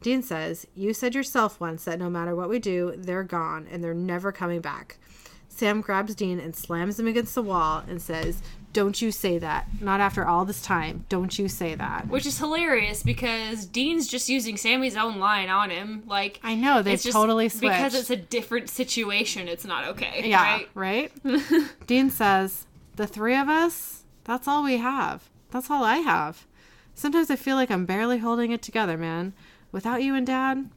Dean says, You said yourself once that no matter what we do, they're gone and they're never coming back. Sam grabs Dean and slams him against the wall and says, Don't you say that. Not after all this time. Don't you say that. Which is hilarious because Dean's just using Sammy's own line on him. Like I know, just totally switched. because it's a different situation. It's not okay. Yeah, right? right? Dean says, The three of us, that's all we have. That's all I have. Sometimes I feel like I'm barely holding it together, man. Without you and dad.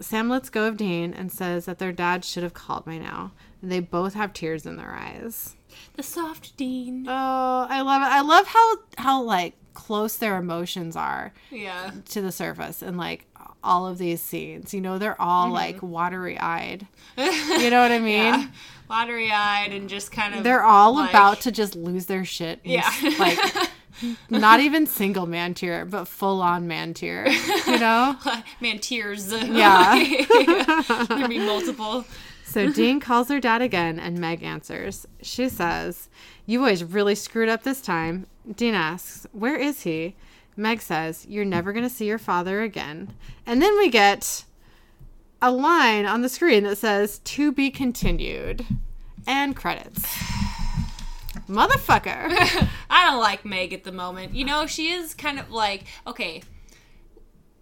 Sam lets go of Dean and says that their dad should have called by now. And they both have tears in their eyes. The soft Dean. Oh, I love it. I love how how like close their emotions are Yeah. to the surface and like all of these scenes. You know, they're all mm-hmm. like watery eyed. You know what I mean? Yeah. Watery eyed and just kind of. They're all like- about to just lose their shit. Yeah. like not even single man tear, but full on man tear. You know? Man, tears. Yeah. There'd be multiple. So Dean calls her dad again and Meg answers. She says, You boys really screwed up this time. Dean asks, Where is he? Meg says, You're never gonna see your father again. And then we get a line on the screen that says to be continued. And credits. Motherfucker. I don't like Meg at the moment. You know, she is kind of like okay.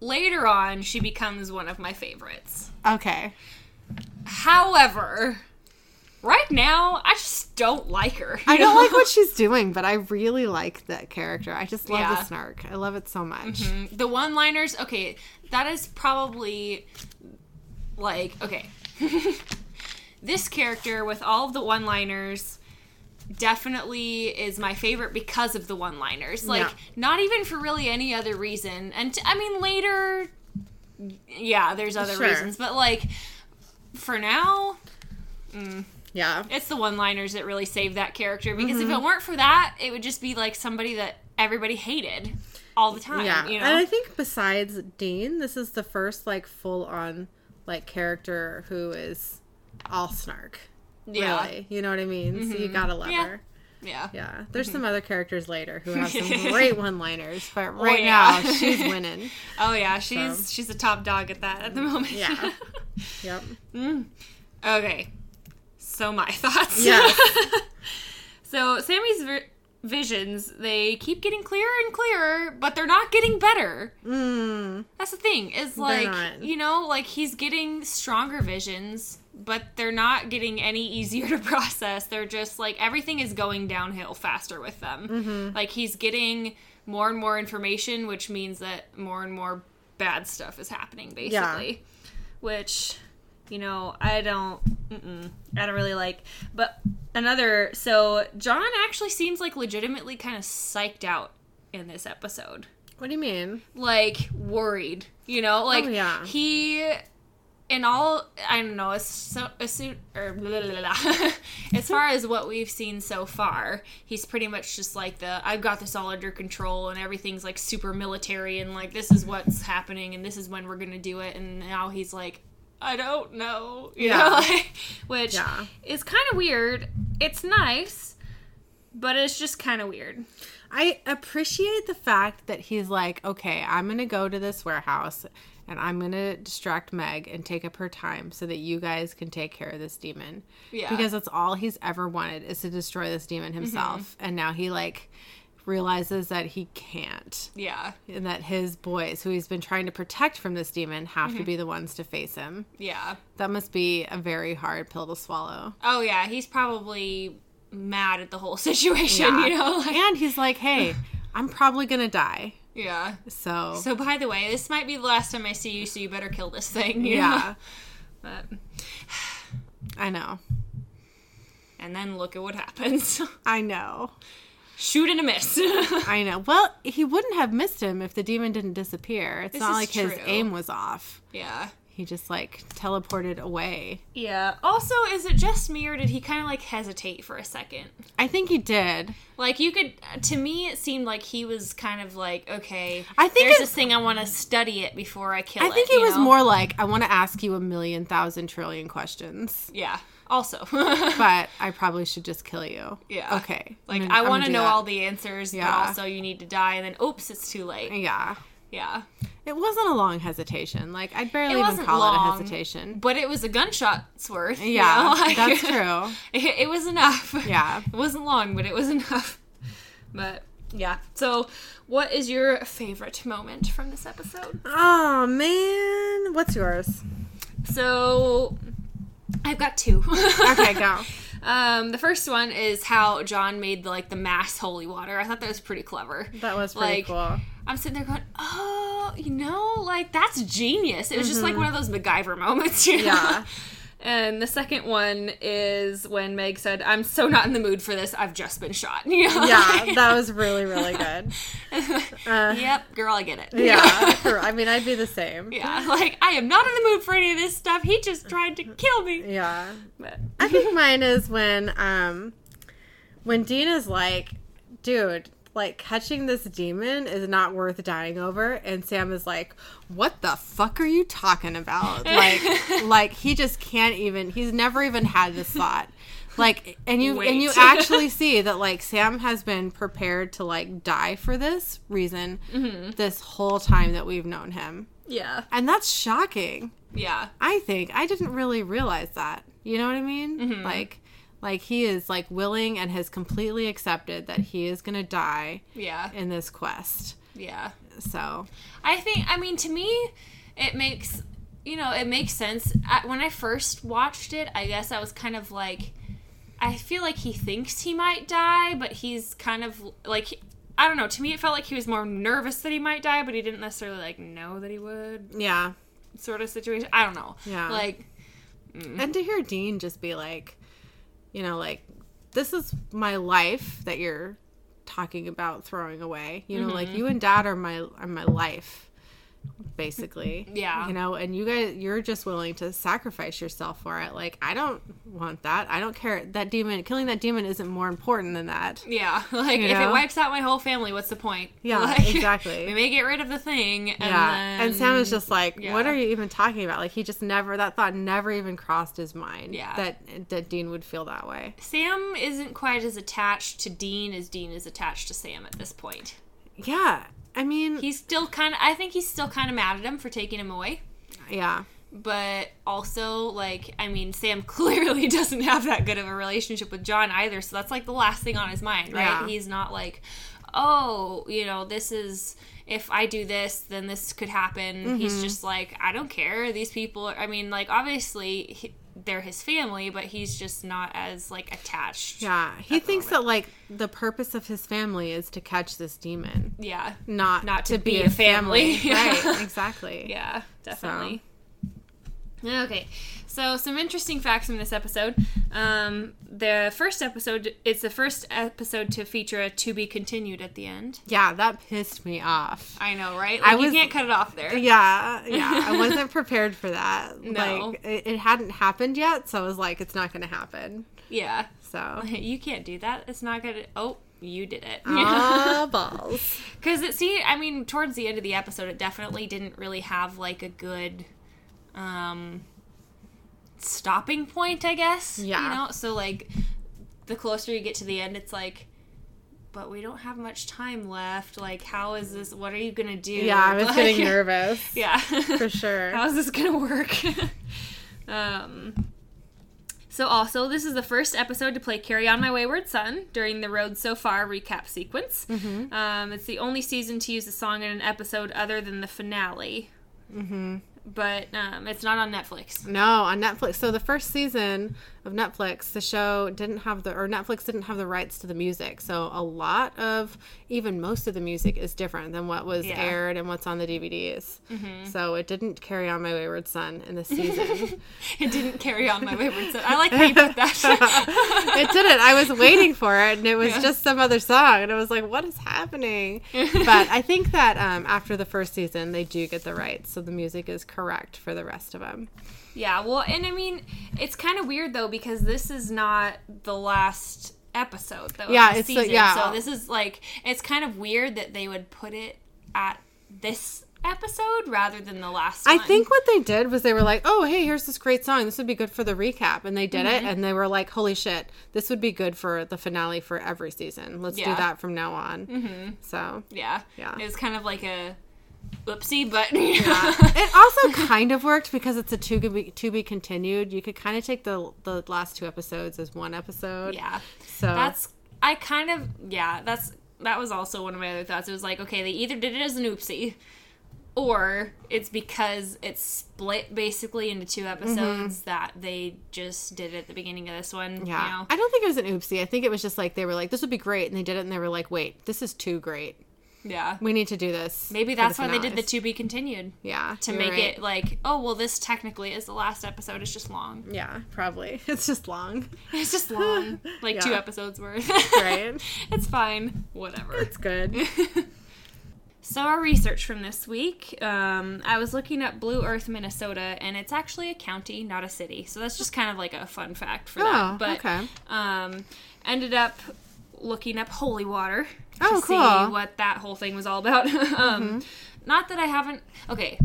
Later on, she becomes one of my favorites. Okay. However, right now, I just don't like her. I don't know? like what she's doing, but I really like that character. I just love the snark. I love it so much. Mm, the one-liners. Okay, that is probably like okay. this character with all of the one-liners definitely is my favorite because of the one-liners. Like Yeah. not even for really any other reason. And t- I mean later yeah, there's other Sure. reasons, but like for now, Yeah. it's the one-liners that really save that character because Mm-hmm. if it weren't for that, it would just be like somebody that everybody hated all the time, Yeah. you know. And I think besides Dean, this is the first like full on like character who is all snark. Yeah. Really. You know what I mean? So you mm-hmm. gotta love Yeah. her. yeah. Yeah. There's some mm-hmm. other characters later who have some great one liners, but oh, right Oh, yeah. now she's winning. Oh yeah, she's she's a top dog at that at the moment. Yeah. Yep. Mm. okay. So my thoughts. Yeah. so Sammy's visions, they keep getting clearer and clearer, but they're not getting better. Mm. That's the thing. Is like you know, like he's getting stronger visions, but they're not getting any easier to process. They're just like everything is going downhill faster with them. Mm-hmm. Like he's getting more and more information, which means that more and more bad stuff is happening, basically. Which, you know, I don't, I don't really like. But another, so John actually seems like legitimately kind of psyched out in this episode What do you mean? like worried you know like Oh, yeah. he in all i don't know as so as soon or blah, blah, blah, blah. as far as what we've seen so far he's pretty much just like the i've got this all under control and everything's like super military and like this is what's happening and this is when we're gonna do it and now he's like i don't know you Yeah. know like, which Yeah. is kind of weird it's nice but it's just kind of weird I appreciate the fact that he's like, okay, I'm to go to this warehouse and I'm going to distract Meg and take up her time so that you guys can take care of this demon. Yeah. Because that's all he's ever wanted is to destroy this demon mm-hmm. himself. And now he like realizes that he can't. yeah And that his boys, who he's been trying to protect from this demon, have to mm-hmm. be the ones to face him. yeah That must be a very hard pill to swallow. Oh yeah, he's probably mad at the whole situation, Yeah. you know? Like, And he's like, hey, I'm probably going to die. Yeah. So, So by the way, this might be the last time I see you, so you better kill this thing. yeah, know? But I know. and then look at what happens. I know. Shoot and a miss. I know. Well, he wouldn't have missed him if the demon didn't disappear. It's This not like his aim was off. yeah. He just like teleported away. Yeah. Also, is it just me or did he kind of like hesitate for a second? I think he did. Like you could, to me, it seemed like he was kind of like, okay, I think there's it- this thing I want to study it before I kill I it. think he was know? more like, I want to ask you a million thousand trillion questions, Yeah. Also. but I probably should just kill you. Yeah. Okay. Like I'm I want to know that. all the answers, Yeah. but also you need to die, and then oops, it's too late. Yeah. Yeah, It wasn't a long hesitation. Like I'd barely even call it a hesitation. but it was a gunshot's worth. you Yeah, know, like- that's true. It, it was enough. Yeah. it wasn't long, but it was enough. But yeah. So, what is your favorite moment from this episode? Oh man, what's yours? So, I've got two. Okay, go. Um, the first one is how John made the, like the mass holy water. I thought that was pretty clever. That was pretty Like, cool. I'm sitting there going, oh, you know, like that's genius. It was just like one of those MacGyver moments, you know? Mm-hmm. Yeah. And the second one is when Meg said, "I'm so not in the mood for this. I've just been shot." You know? Yeah, that was really really good. Uh, yep, girl, I get it. yeah, for- I mean, I'd be the same. yeah. Like I am not in the mood for any of this stuff. He just tried to kill me. Yeah. But, I think mine is when um when Dean is like, dude, like catching this demon is not worth dying over and Sam is like, What the fuck are you talking about? Like like he just can't even he's never even had this thought. Like and you and you actually see that like Sam has been prepared to like die for this reason this whole time that we've known him. yeah, And that's shocking. yeah, I think I didn't really realize that. You know what I mean? Mm-hmm. Like like he is like willing and has completely accepted that he is going to die yeah, in this quest. yeah. So, I think, I mean, to me, it makes, you know, it makes sense. I, when I first watched it, I guess I was kind of like, I feel like he thinks he might die, but he's kind of like, I don't know. To me, it felt like he was more nervous that he might die, but he didn't necessarily like know that he would. yeah. Sort of situation. I don't know. Yeah. Like, mm. And to hear Dean just be like, you know, like this is my life that you're talking about throwing away. You know, Mm-hmm. like you and dad are my are my life basically. Yeah. You know, and you guys you're just willing to sacrifice yourself for it. Like I don't want that. I don't care. That demon killing that demon isn't more important than that. yeah. Like, You if it wipes out my whole family, what's the point? Yeah, Like, exactly. we may get rid of the thing. And yeah. Then, and Sam is just like, yeah. what are you even talking about? Like he just never that thought never even crossed his mind. Yeah. That that Dean would feel that way. Sam isn't quite as attached to Dean as Dean is attached to Sam at this point. Yeah. I mean, He's still kind of, I think he's still kind of mad at him for taking him away. yeah. but also like I mean Sam clearly doesn't have that good of a relationship with John either, so that's like the last thing on his mind, right? Yeah. He's not like, "Oh, you know, this is if I do this, then this could happen." Mm-hmm. He's just like, "I don't care. These people, are, I mean, like obviously he, they're his family, but he's just not as like attached." Yeah, he thinks that like the purpose of his family is to catch this demon, Yeah. not Not to be a family. right? Exactly. Yeah, definitely. Okay, so some interesting facts from this episode. Um, the first episode, it's the first episode to feature a to be continued at the end. Yeah, that pissed me off. I know, right? I Like, was- you can't cut it off there. Yeah, yeah, I wasn't prepared for that. No. Like it, it hadn't happened yet, so I was like, it's not going to happen. Yeah. So You can't do that. It's not gonna. Oh, you did it. ah balls. Because it see, I mean, towards the end of the episode, it definitely didn't really have like a good um stopping point, I guess. Yeah. You know, so like the closer you get to the end, it's like. But we don't have much time left. Like, how is this? What are you gonna do? Yeah, I was Like- getting nervous. Yeah, for sure. How is this gonna work? um. So also, this is the first episode to play "Carry On My Wayward Son" during the Road So Far recap sequence. Mm-hmm. Um, it's the only season to use the song in an episode other than the finale. Mm-hmm. But um, it's not on Netflix. No, on Netflix. So the first season of Netflix, the show didn't have the or Netflix didn't have the rights to the music. So a lot of even most of the music is different than what was Yeah. aired and what's on the DVDs. So it didn't carry on my wayward son in this season. It didn't carry on my wayward son. I like how you put that. it didn't. I was waiting for it, and it was Yeah. just some other song, and I was like, "What is happening?" but I think that um, after the first season, they do get the rights, so the music is correct for the rest of them. Yeah, well, and I mean, it's kind of weird though because this is not the last episode though. of Yeah, the it's the- season. yeah. So this is like it's kind of weird that they would put it at this episode rather than the last. I one. think what they did was they were like, "Oh, hey, here's this great song. This would be good for the recap," and they did Mm-hmm. it, and they were like, "Holy shit, this would be good for the finale for every season. Let's do that from now on." Mm-hmm. So Yeah, Yeah. It was kind of like a whoopsie, but yeah, it also kind of worked because it's a to be to be continued. You could kind of take the the last two episodes as one episode. yeah. So That's I kind of yeah. That's that was also one of my other thoughts. It was like okay, they either did it as an oopsie, or it's because it's split basically into two episodes that they just did it at the beginning of this one. Mm-hmm. Yeah. you know? I don't think it was an oopsie. I think it was just like they were like, this would be great. And they did it and they were like, wait, this is too great. Yeah. We need to do this. Maybe the that's why they did the finales." to be continued Yeah. to make right. it like oh well this technically is the last episode. It's just long. Yeah, probably. It's just long. It's just long, like two episodes worth. Right. it's fine. Whatever. It's good. So, our research from this week, um, I was looking up Blue Earth, Minnesota, and it's actually a county, not a city. So, that's just kind of like a fun fact for Oh, that. But okay. um, ended up looking up holy water to Oh, see cool. Mm-hmm. what that whole thing was all about. um, Not that I haven't, okay,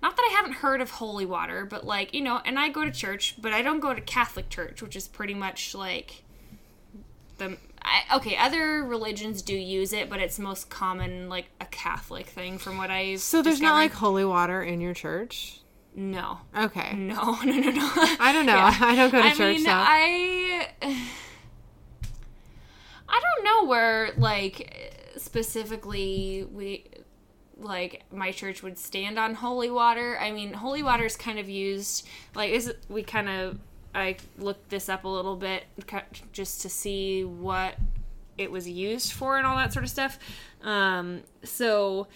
not that I haven't heard of holy water, but like, you know, and I go to church, but I don't go to Catholic church, which is pretty much like the I, okay other religions do use it but it's most common like a catholic thing from what i So there's not like holy water in your church? no Okay. no no no no I don't know. I don't go to I church, mean, so. I I don't know where like specifically we like my church would stand on holy water. I mean, holy water is kind of used like is we kind of I looked this up a little bit just to see what it was used for and all that sort of stuff. Um, so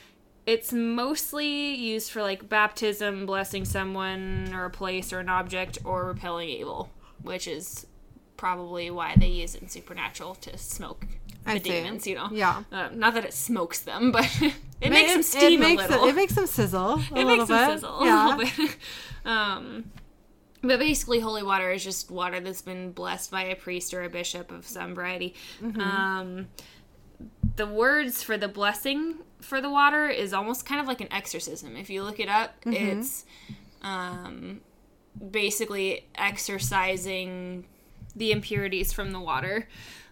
it's mostly used for like baptism, blessing someone or a place or an object, or repelling evil, which is probably why they use it in Supernatural to smoke the I see. demons. You know, Yeah. Uh, not that it smokes them, but it Ma- makes them steam it makes a little. It, makes them sizzle a It little makes bit. them sizzle yeah. a little bit. um, but basically, holy water is just water that's been blessed by a priest or a bishop of some variety. Mm-hmm. Um, the words for the blessing for the water is almost kind of like an exorcism. If you look it up, Mm-hmm. it's um, basically exorcising the impurities from the water.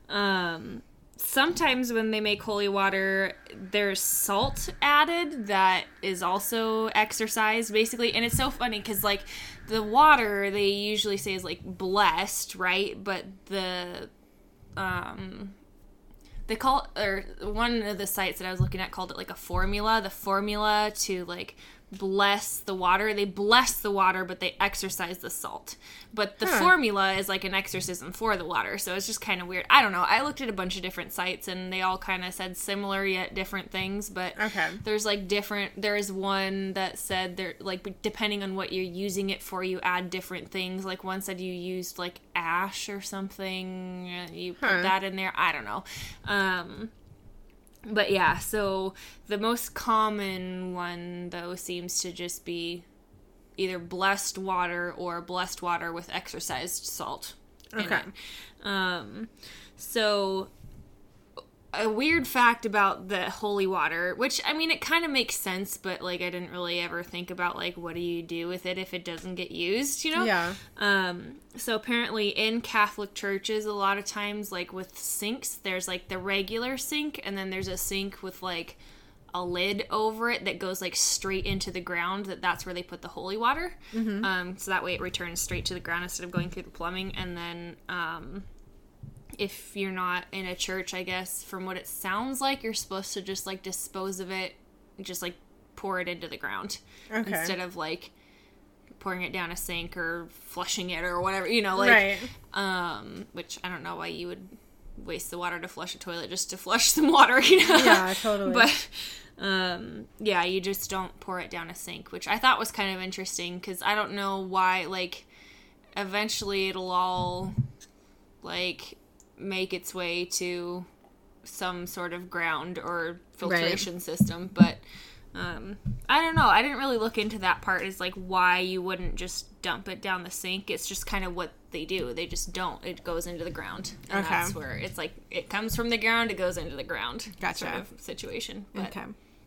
Um, sometimes when they make holy water, there's salt added that is also exercise, basically. And it's so funny because, like, the water they usually say is like blessed, right? But the um they call or one of the sites that I was looking at called it like a formula, the formula to like bless the water. They bless the water, but they exorcise the salt. But the Huh. formula is like an exorcism for the water. So it's just kind of weird. I don't know. I looked at a bunch of different sites and they all kind of said similar yet different things, but Okay. there's like different there's one that said there like depending on what you're using it for you add different things like one said you used like ash or something you put Huh. that in there i don't know um but yeah so the most common one though seems to just be either blessed water or blessed water with exercised salt in Okay. it. um so a weird fact about the holy water, which I mean, it kind of makes sense, but like I didn't really ever think about like what do you do with it if it doesn't get used, you know? Yeah. Um, so apparently in Catholic churches, a lot of times, like with sinks, there's like the regular sink, and then there's a sink with like a lid over it that goes like straight into the ground. That that's where they put the holy water. Um, so that way it returns straight to the ground instead of going through the plumbing. And then um, if you're not in a church, I guess from what it sounds like, you're supposed to just like dispose of it, just like pour it into the ground Okay. instead of like pouring it down a sink or flushing it or whatever, you know, like right. um which I don't know why you would waste the water to flush a toilet just to flush some water, you know. Yeah, totally. But um yeah, you just don't pour it down a sink, which I thought was kind of interesting cuz I don't know why like eventually it'll all like make its way to some sort of ground or filtration system, but um, I don't know. I didn't really look into that part. Is like why you wouldn't just dump it down the sink. It's just kind of what they do. They just don't. It goes into the ground, and Okay. that's where it's like it comes from the ground. It goes into the ground. Gotcha. Sort of situation. But Okay.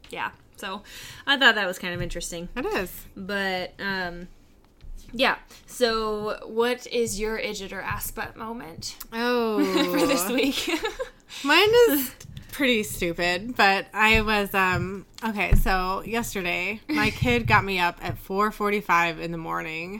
yeah. So I thought that was kind of interesting. It is. But um, yeah. So what is your idjit or assbutt moment Oh. for this week? Mine is pretty stupid, but I was um okay, so yesterday my kid got me up at 4:45 in the morning.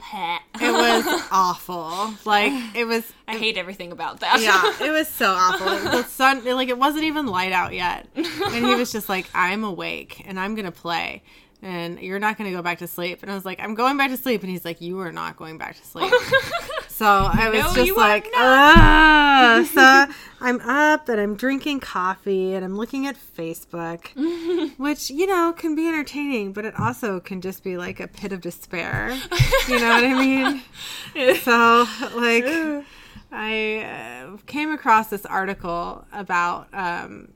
It was awful. Like it was I hate everything about that. yeah, it was so awful. The sun like it wasn't even light out yet. And he was just like I'm awake and I'm going to play. And you're not going to go back to sleep. And I was like, I'm going back to sleep. And he's like, You are not going back to sleep. So I was No, just like, ah. So I'm up and I'm drinking coffee and I'm looking at Facebook, which, you know, can be entertaining, but it also can just be like a pit of despair. You know what I mean? So, like, I uh, came across this article about, um,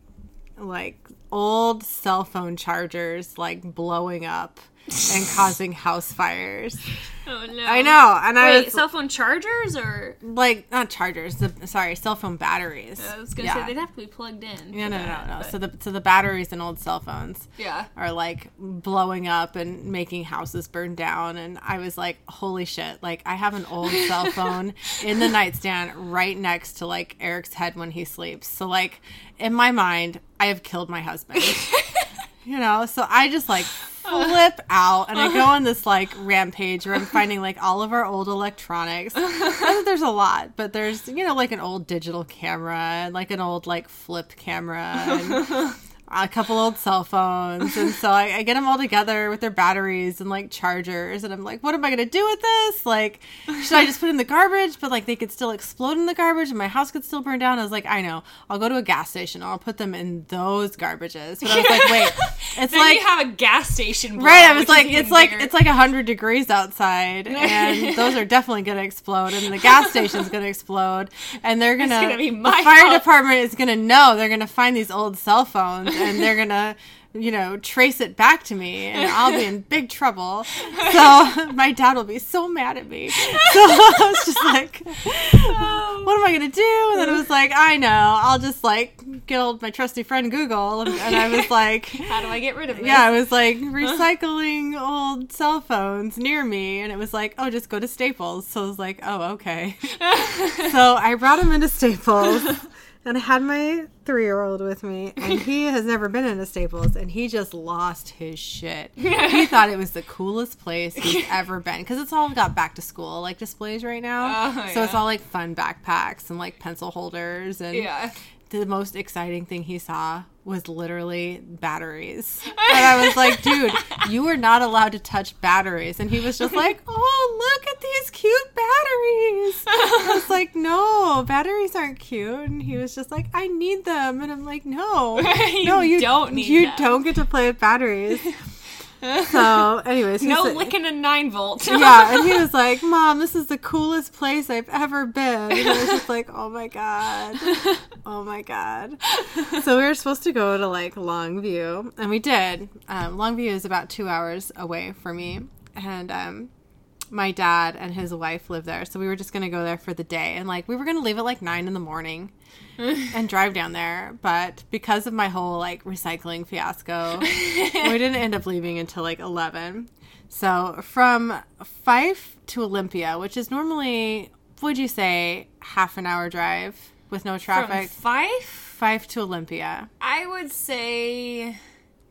like, old cell phone chargers, like, blowing up and causing house fires. Oh no. I know. And I was cell phone chargers or like not chargers the sorry cell phone batteries I was gonna yeah. say they'd have to be plugged in. no for no no no so the so the batteries in old cell phones yeah. are like blowing up and making houses burn down and i was like holy shit like i have an old cell phone in the nightstand right next to like eric's head when he sleeps so like in my mind i have killed my husband you know so i just like flip out and i go uh-huh. on this like rampage where i'm finding like all of our old electronics. There's a lot but there's you know like an old digital camera and like an old like flip camera and a couple old cell phones and so I, I get them all together with their batteries and like chargers and i'm like what am i gonna do with this like should i just put in the garbage but like they could still explode in the garbage and my house could still burn down i was like i know i'll go to a gas station i'll put them in those garbages but i was like wait it's Then like you have a gas station. Right, I was like, it's like bigger. it's like hundred degrees outside, and those are definitely gonna explode, and the gas station's gonna explode, and they're gonna, gonna be the my fire fault. department is gonna know they're gonna find these old cell phones, and they're gonna, you know, trace it back to me, and I'll be in big trouble. So my dad will be so mad at me. So I was just like, what am I gonna do? And then it was like, I know, I'll just like get old my trusty friend Google, and, and I was like. How do I get rid of this? Yeah, I was like recycling old cell phones near me, and it was like, oh, just go to Staples. So I was like, oh, okay. so I brought them into Staples, and I had my three year old with me, and he has never been into Staples, and he just lost his shit. he thought it was the coolest place he's ever been because it's all got back to school like displays right now. Oh, so it's all like fun backpacks and like pencil holders and Yeah. the most exciting thing he saw was literally batteries. And I was like, dude, you are not allowed to touch batteries. And he was just like, oh, look at these cute batteries. I was like, no, batteries aren't cute. And he was just like, I need them. And I'm like, no, You no, you don't need You them. don't get to play with batteries. so, anyways, No said- licking a nine volt. yeah, and he was like, "Mom, this is the coolest place I've ever been." And I was just like, "Oh my god, oh my god." So we were supposed to go to like Longview, and we did. Um, Longview is about two hours away from me, and um, my dad and his wife live there, so we were just gonna go there for the day, and like we were gonna leave at like nine in the morning. and drive down there, but because of my whole like recycling fiasco, we didn't end up leaving until like 11. So from Fife to Olympia, which is normally, would you say, half an hour drive with no From traffic? Fife, Fife to Olympia. I would say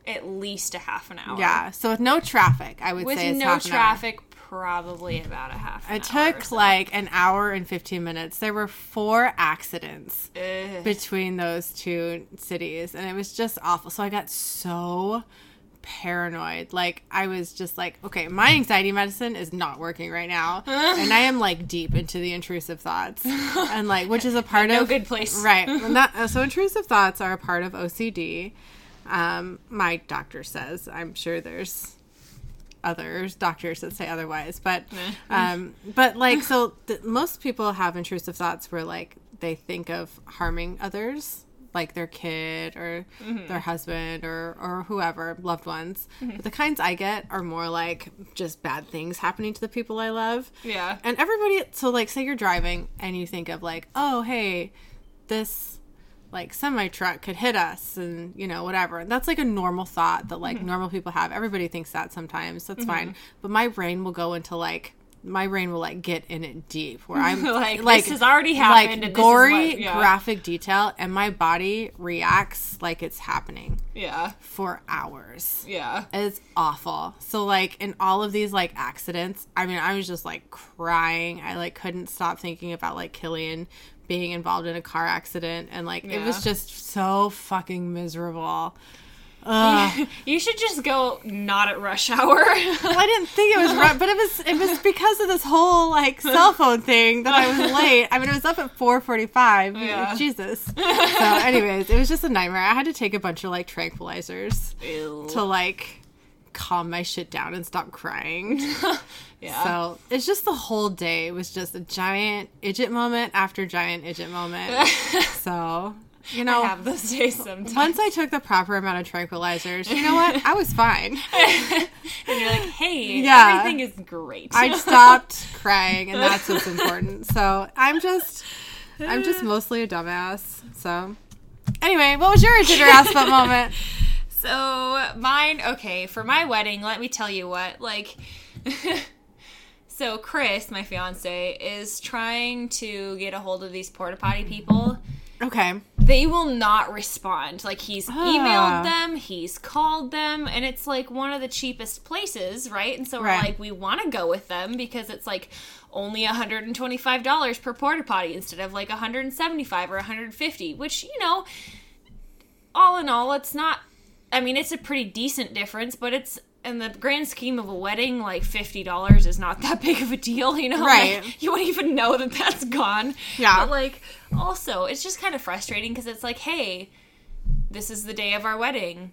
at least a half an hour. Yeah. So with no traffic, I would With say no half an hour. traffic, probably about a half. It took so. like an hour and 15 minutes. There were four accidents Ugh. between those two cities, and it was just awful. So I got so paranoid. Like, I was just like, okay, my anxiety medicine is not working right now. and I am like deep into the intrusive thoughts. And like, which is a part no of. No good place. Right. That, so intrusive thoughts are a part of OCD. Um, my doctor says. I'm sure there's others doctors that say otherwise but um but like so th- most people have intrusive thoughts where like they think of harming others like their kid or their husband or or whoever loved ones. But the kinds i get are more like just bad things happening to the people i love. Yeah. and everybody, so like, say you're driving and you think of like, oh, hey, this like semi truck could hit us and you know whatever. That's like a normal thought that like mm-hmm. normal people have. Everybody thinks that sometimes. That's mm-hmm. fine. But my brain will go into like my brain will like get in it deep where I'm Like, like this has already happened like and this is gory what- yeah. graphic detail, and my body reacts like it's happening Yeah. for hours. Yeah. It's awful. So like in all of these like accidents, I mean, I was just like crying. I like couldn't stop thinking about like Killian being involved in a car accident and like it was just so fucking miserable. Ugh. You should just go not at rush hour. well, I didn't think it was right, but it was it was because of this whole like cell phone thing that I was late. I mean, it was up at four forty five. Yeah. Jesus. So, anyways, it was just a nightmare. I had to take a bunch of like tranquilizers to like calm my shit down and stop crying. yeah. So it's just the whole day was just a giant idjit moment after giant idjit moment. so you know, I have those days sometimes. once I took the proper amount of tranquilizers, you know what? I was fine. and you're like, hey, Yeah. everything is great. I stopped crying, and that's what's important. So I'm just, I'm just mostly a dumbass. So anyway, what was your or ass butt moment? So mine, okay, for my wedding, let me tell you what, like, so Chris, my fiance, is trying to get a hold of these porta potty people. Okay. They will not respond. Like he's emailed ah. them, he's called them, and it's like one of the cheapest places, right? And so we're like, we want to go with them because it's like only $125 per porta potty instead of like 175 or 150, which you know, all in all, it's not. I mean, it's a pretty decent difference, but it's in the grand scheme of a wedding, like fifty dollars is not that big of a deal, you know. Right. Like, you won't even know that that's gone. Yeah. But like, also, it's just kind of frustrating because it's like, hey, this is the day of our wedding.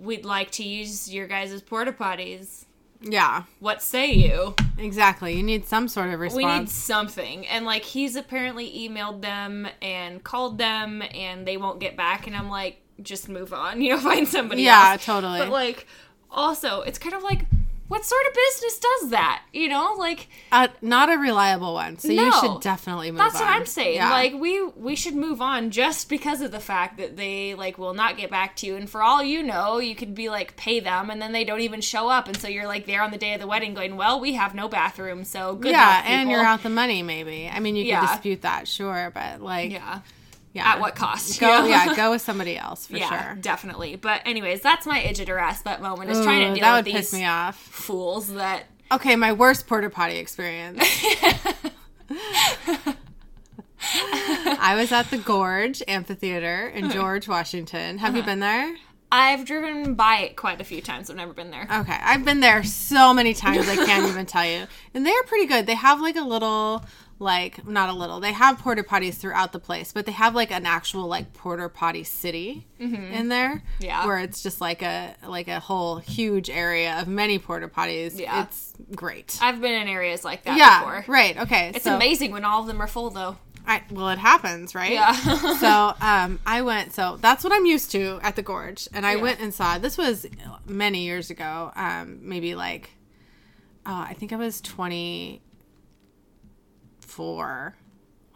We'd like to use your guys' porta potties. Yeah, What say you? exactly. You need some sort of response. We need something. And like he's apparently emailed them and called them and they won't get back and I'm like, just move on, you know, find somebody yeah, else. totally. But like also, it's kind of like what sort of business does that? You know, like uh, not a reliable one. So you should definitely move on. that's on. what I'm saying. Yeah. Like we we should move on just because of the fact that they like will not get back to you. And for all you know, you could be like pay them, and then they don't even show up, and so you're like there on the day of the wedding, going, "Well, we have no bathroom, so good yeah, luck, and you're out the money. Maybe. I mean, you Yeah. could dispute that, sure, but like, Yeah, Yeah. At what cost? Go, you know? yeah, go with somebody else for yeah, sure. definitely. But anyways, that's my or ass moment. Is Ooh, trying to deal that with would these piss me off. fools that. Okay, my worst porta potty experience. I was at the Gorge Amphitheater in George, Washington. Have you Uh-huh. been there? I've driven by it quite a few times. I've never been there. Okay, I've been there so many times I can't even tell you. And they're pretty good. They have like a little like not a little. They have porta potties throughout the place, but they have like an actual like porta potty city in there. Mm-hmm. Yeah. Where it's just like a like a whole huge area of many porta potties. Yeah. It's great. I've been in areas like that yeah. before. Right. Okay. It's so, amazing when all of them are full, though. I, well, it happens, right? Yeah. so um, I went. So that's what I'm used to at the gorge, and I Yeah. went and saw. This was many years ago. Um, maybe like, oh, I think I was 24.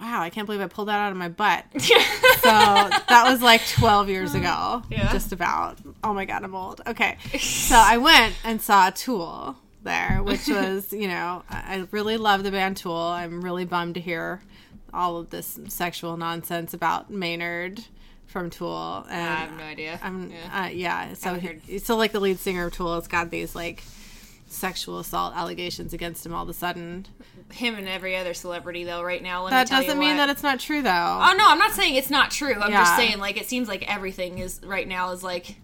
Wow, I can't believe I pulled that out of my butt. So that was like 12 years ago. Yeah. Just about. Oh my God, I'm old. Okay. So I went and saw Tool there, which was, you know, I really love the band Tool. I'm really bummed to hear all of this sexual nonsense about Maynard from Tool. And I have no idea. I'm, Yeah. uh, yeah. So, he, so like the lead singer of Tool has got these like sexual assault allegations against him all of a sudden. Him and every other celebrity, though, right now. Let That doesn't mean that it's not true, though. Oh no, I'm not saying it's not true. I'm Yeah. just saying like it seems like everything is right now is like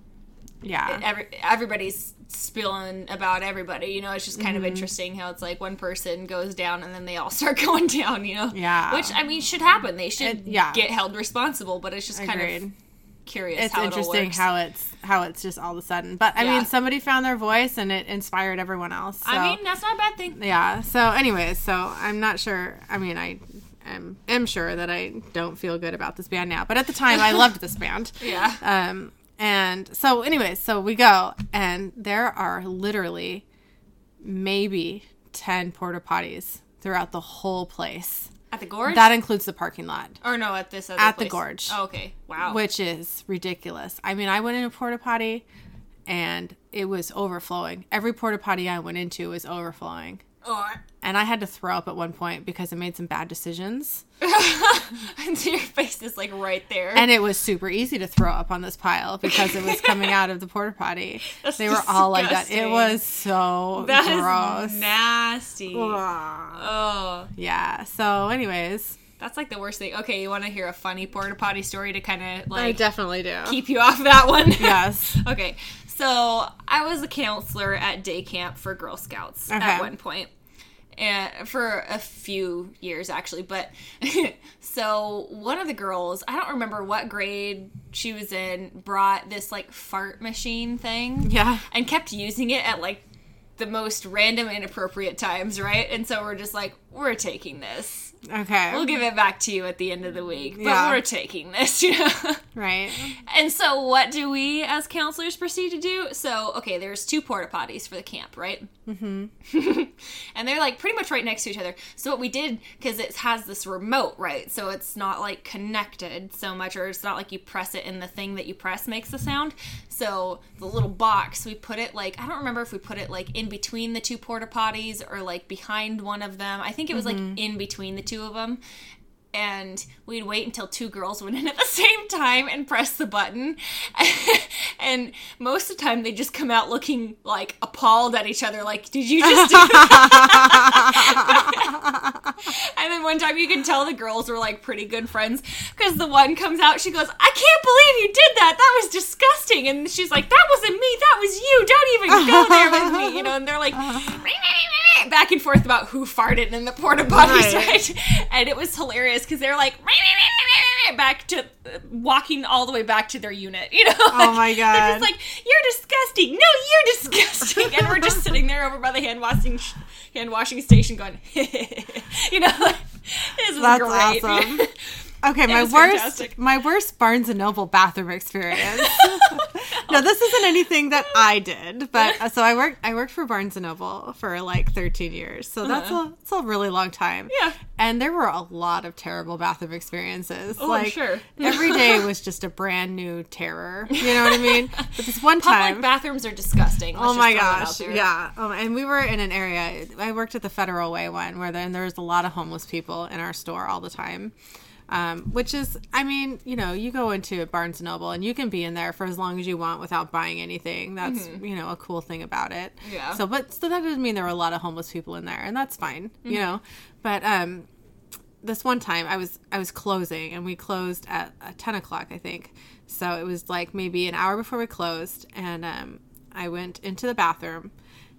yeah. every everybody's spilling about everybody. You know, it's just kind Mm-hmm. of interesting how it's like one person goes down and then they all start going down. You know, Yeah. Which I mean should happen. They should It- yeah. get held responsible. But it's just kind of curious. it's how it interesting works. how it's how it's just all of a sudden. But I Yeah. mean, somebody found their voice and it inspired everyone else. So. I mean, that's not a bad thing. yeah. So, anyways, so I'm not sure. I mean, I am am sure that I don't feel good about this band now, but at the time, I loved this band. Yeah. Um. And so, anyways, so we go, and there are literally maybe ten porta potties throughout the whole place. At the gorge. That includes the parking lot. or no, at this other At the gorge. Oh, okay. Wow. which is ridiculous. I mean, I went in a porta potty and it was overflowing. Every porta potty I went into was overflowing. Or And I had to throw up at one point because I made some bad decisions. and so your face is like right there. And it was super easy to throw up on this pile because it was coming out of the porta potty. That's they were all like that. It was so That is gross. nasty. Ugh. Oh, Yeah. So, anyways, that's like the worst thing. Okay, you want to hear a funny porta potty story to kind of like I definitely do. keep you off that one? yes. okay, so I was a counselor at day camp for Girl Scouts Okay. at one point, and for a few years actually. But so one of the girls, I don't remember what grade she was in, brought this like fart machine thing, Yeah. and kept using it at like the most random inappropriate times, right? And so we're just like, we're taking this. Okay. We'll give it back to you at the end of the week, but Yeah. we're taking this, you know. right. And so, what do we as counselors proceed to do? So, okay, there's two porta potties for the camp, right? Mm-hmm. and they're like pretty much right next to each other. So, what we did, because it has this remote, right? So, it's not like connected so much, or it's not like you press it and the thing that you press makes the sound. So, the little box, we put it like, I don't remember if we put it like in between the two porta potties or like behind one of them. I think it was like mm-hmm. in between the two of them and we'd wait until two girls went in at the same time and press the button. and most of the time they just come out looking like appalled at each other, like, did you just do that? and then one time you could tell the girls were like pretty good friends because the one comes out, she goes, I can't believe you did that. That was disgusting. And she's like, that wasn't me, that was you. Don't even go there with me. You know, and they're like, back and forth about who farted in the porta potties, Right. right? And it was hilarious because they're like back to walking all the way back to their unit, you know? Oh my god! They're just like, you're disgusting. No, you're disgusting. and we're just sitting there over by the hand washing hand washing station, going, you know, like, this is That's great. awesome. Okay, my worst fantastic. my worst Barnes and Noble bathroom experience. no, this isn't anything that I did, but uh, so I worked I worked for Barnes and Noble for like 13 years. So that's a it's a really long time. Uh-huh. Yeah. And there were a lot of terrible bathroom experiences. Oh, like sure. every day was just a brand new terror. You know what I mean? But this one time Public bathrooms are disgusting. Let's Oh my throw that out gosh! Yeah, um, and we were in an area. I worked at the Federal Way one, where then there was a lot of homeless people in our store all the time. Um, which is, I mean, you know, you go into Barnes and Noble and you can be in there for as long as you want without buying anything. That's you know a cool thing about it. Mm-hmm. Yeah. So, but so that doesn't mean there were a lot of homeless people in there, and that's fine. Mm-hmm. You know, but um, this one time I was I was closing and we closed at, at ten o'clock I think. So it was like maybe an hour before we closed, and um, I went into the bathroom.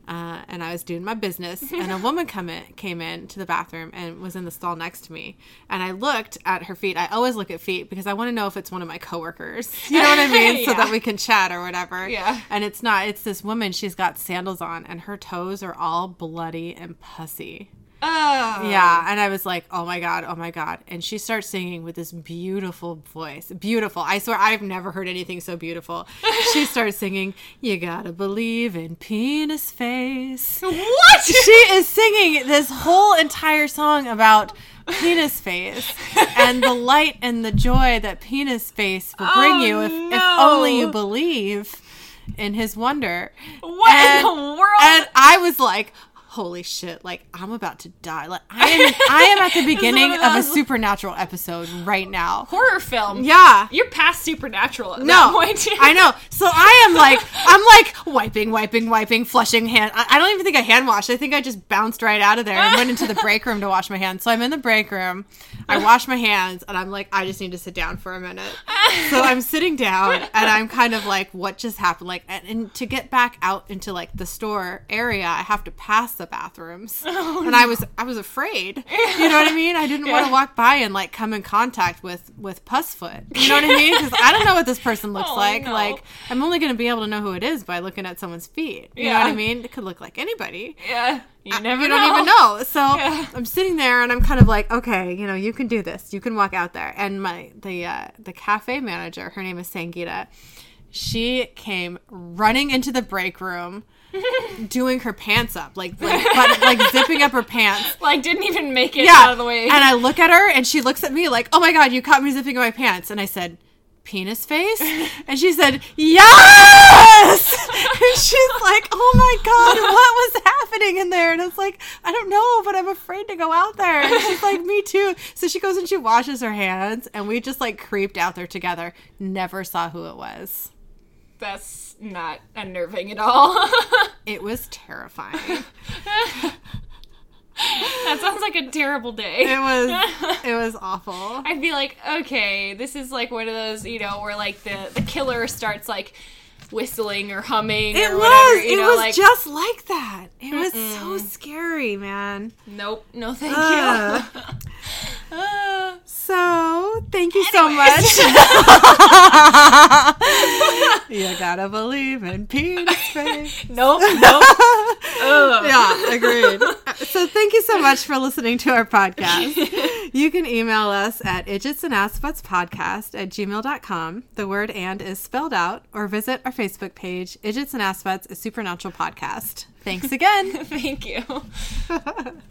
Uh, and I was doing my business, and a woman come in, came in to the bathroom and was in the stall next to me. And I looked at her feet. I always look at feet because I want to know if it's one of my coworkers. You know what I mean? So that we can chat or whatever. Yeah. And it's not. It's this woman. She's got sandals on, and her toes are all bloody and pussy. Oh. Yeah, and I was like, "Oh my god, oh my god!" And she starts singing with this beautiful voice, beautiful. I swear, I've never heard anything so beautiful. She starts singing, "You gotta believe in penis face." What? She is singing this whole entire song about penis face and the light and the joy that penis face will bring Oh, you if, if only you believe in his wonder. What And- in the world? And I was like, holy shit, like I'm about to die. Like I am I am at the beginning of of a supernatural episode right now. Horror film. Yeah. You're past supernatural at that No, point. I know. So I am like, I'm like wiping, wiping, wiping, flushing hand. I, I don't even think I hand washed. I think I just bounced right out of there and went into the break room to wash my hands. So I'm in the break room. I wash my hands and I'm like, I just need to sit down for a minute. So I'm sitting down and I'm kind of like, what just happened? Like, and, and to get back out into like the store area, I have to pass the bathrooms. and I was, I was afraid. You know what I mean? I didn't want to walk by and like come in contact with with Pussfoot. You know what I mean? Because I don't know what this person looks Oh, like. no. Like I'm only going to be able to know who it is by looking at someone's feet. You know what I mean? It could look like anybody. yeah. You never you know. don't even know. So Yeah. I'm sitting there and I'm kind of like, okay, you know, you can do this. You can walk out there. And my the uh, the cafe manager, her name is Sangita. She came running into the break room, doing her pants up, like like but, like zipping up her pants. Like, didn't even make it Yeah. out of the way. And I look at her and she looks at me like, oh my God, you caught me zipping up my pants. And I said, penis face? And she said, yes! And she's like, oh my God, what was happening in there? And it's like, I don't know, but I'm afraid to go out there. And she's like, me too. So she goes and she washes her hands and we just like creeped out there together. Never saw who it was. That's not unnerving at all. It was terrifying. that sounds like a terrible day. It was, it was awful. I'd be like, okay, this is like one of those, you know, where like the the killer starts like whistling or humming It or was. whatever. You it know, was like just like that. It was so scary, man. nope, no, thank Ugh. you. Uh, So, thank you so much. You gotta believe in penis face. nope, nope. Ugh. Yeah, agreed. So, thank you so much for listening to our podcast. You can email us at idjits and assbutts podcast at gmail.com. The word and is spelled out, or visit our Facebook page, Idjits and Assbutts, a supernatural podcast. Thanks again. Thank you.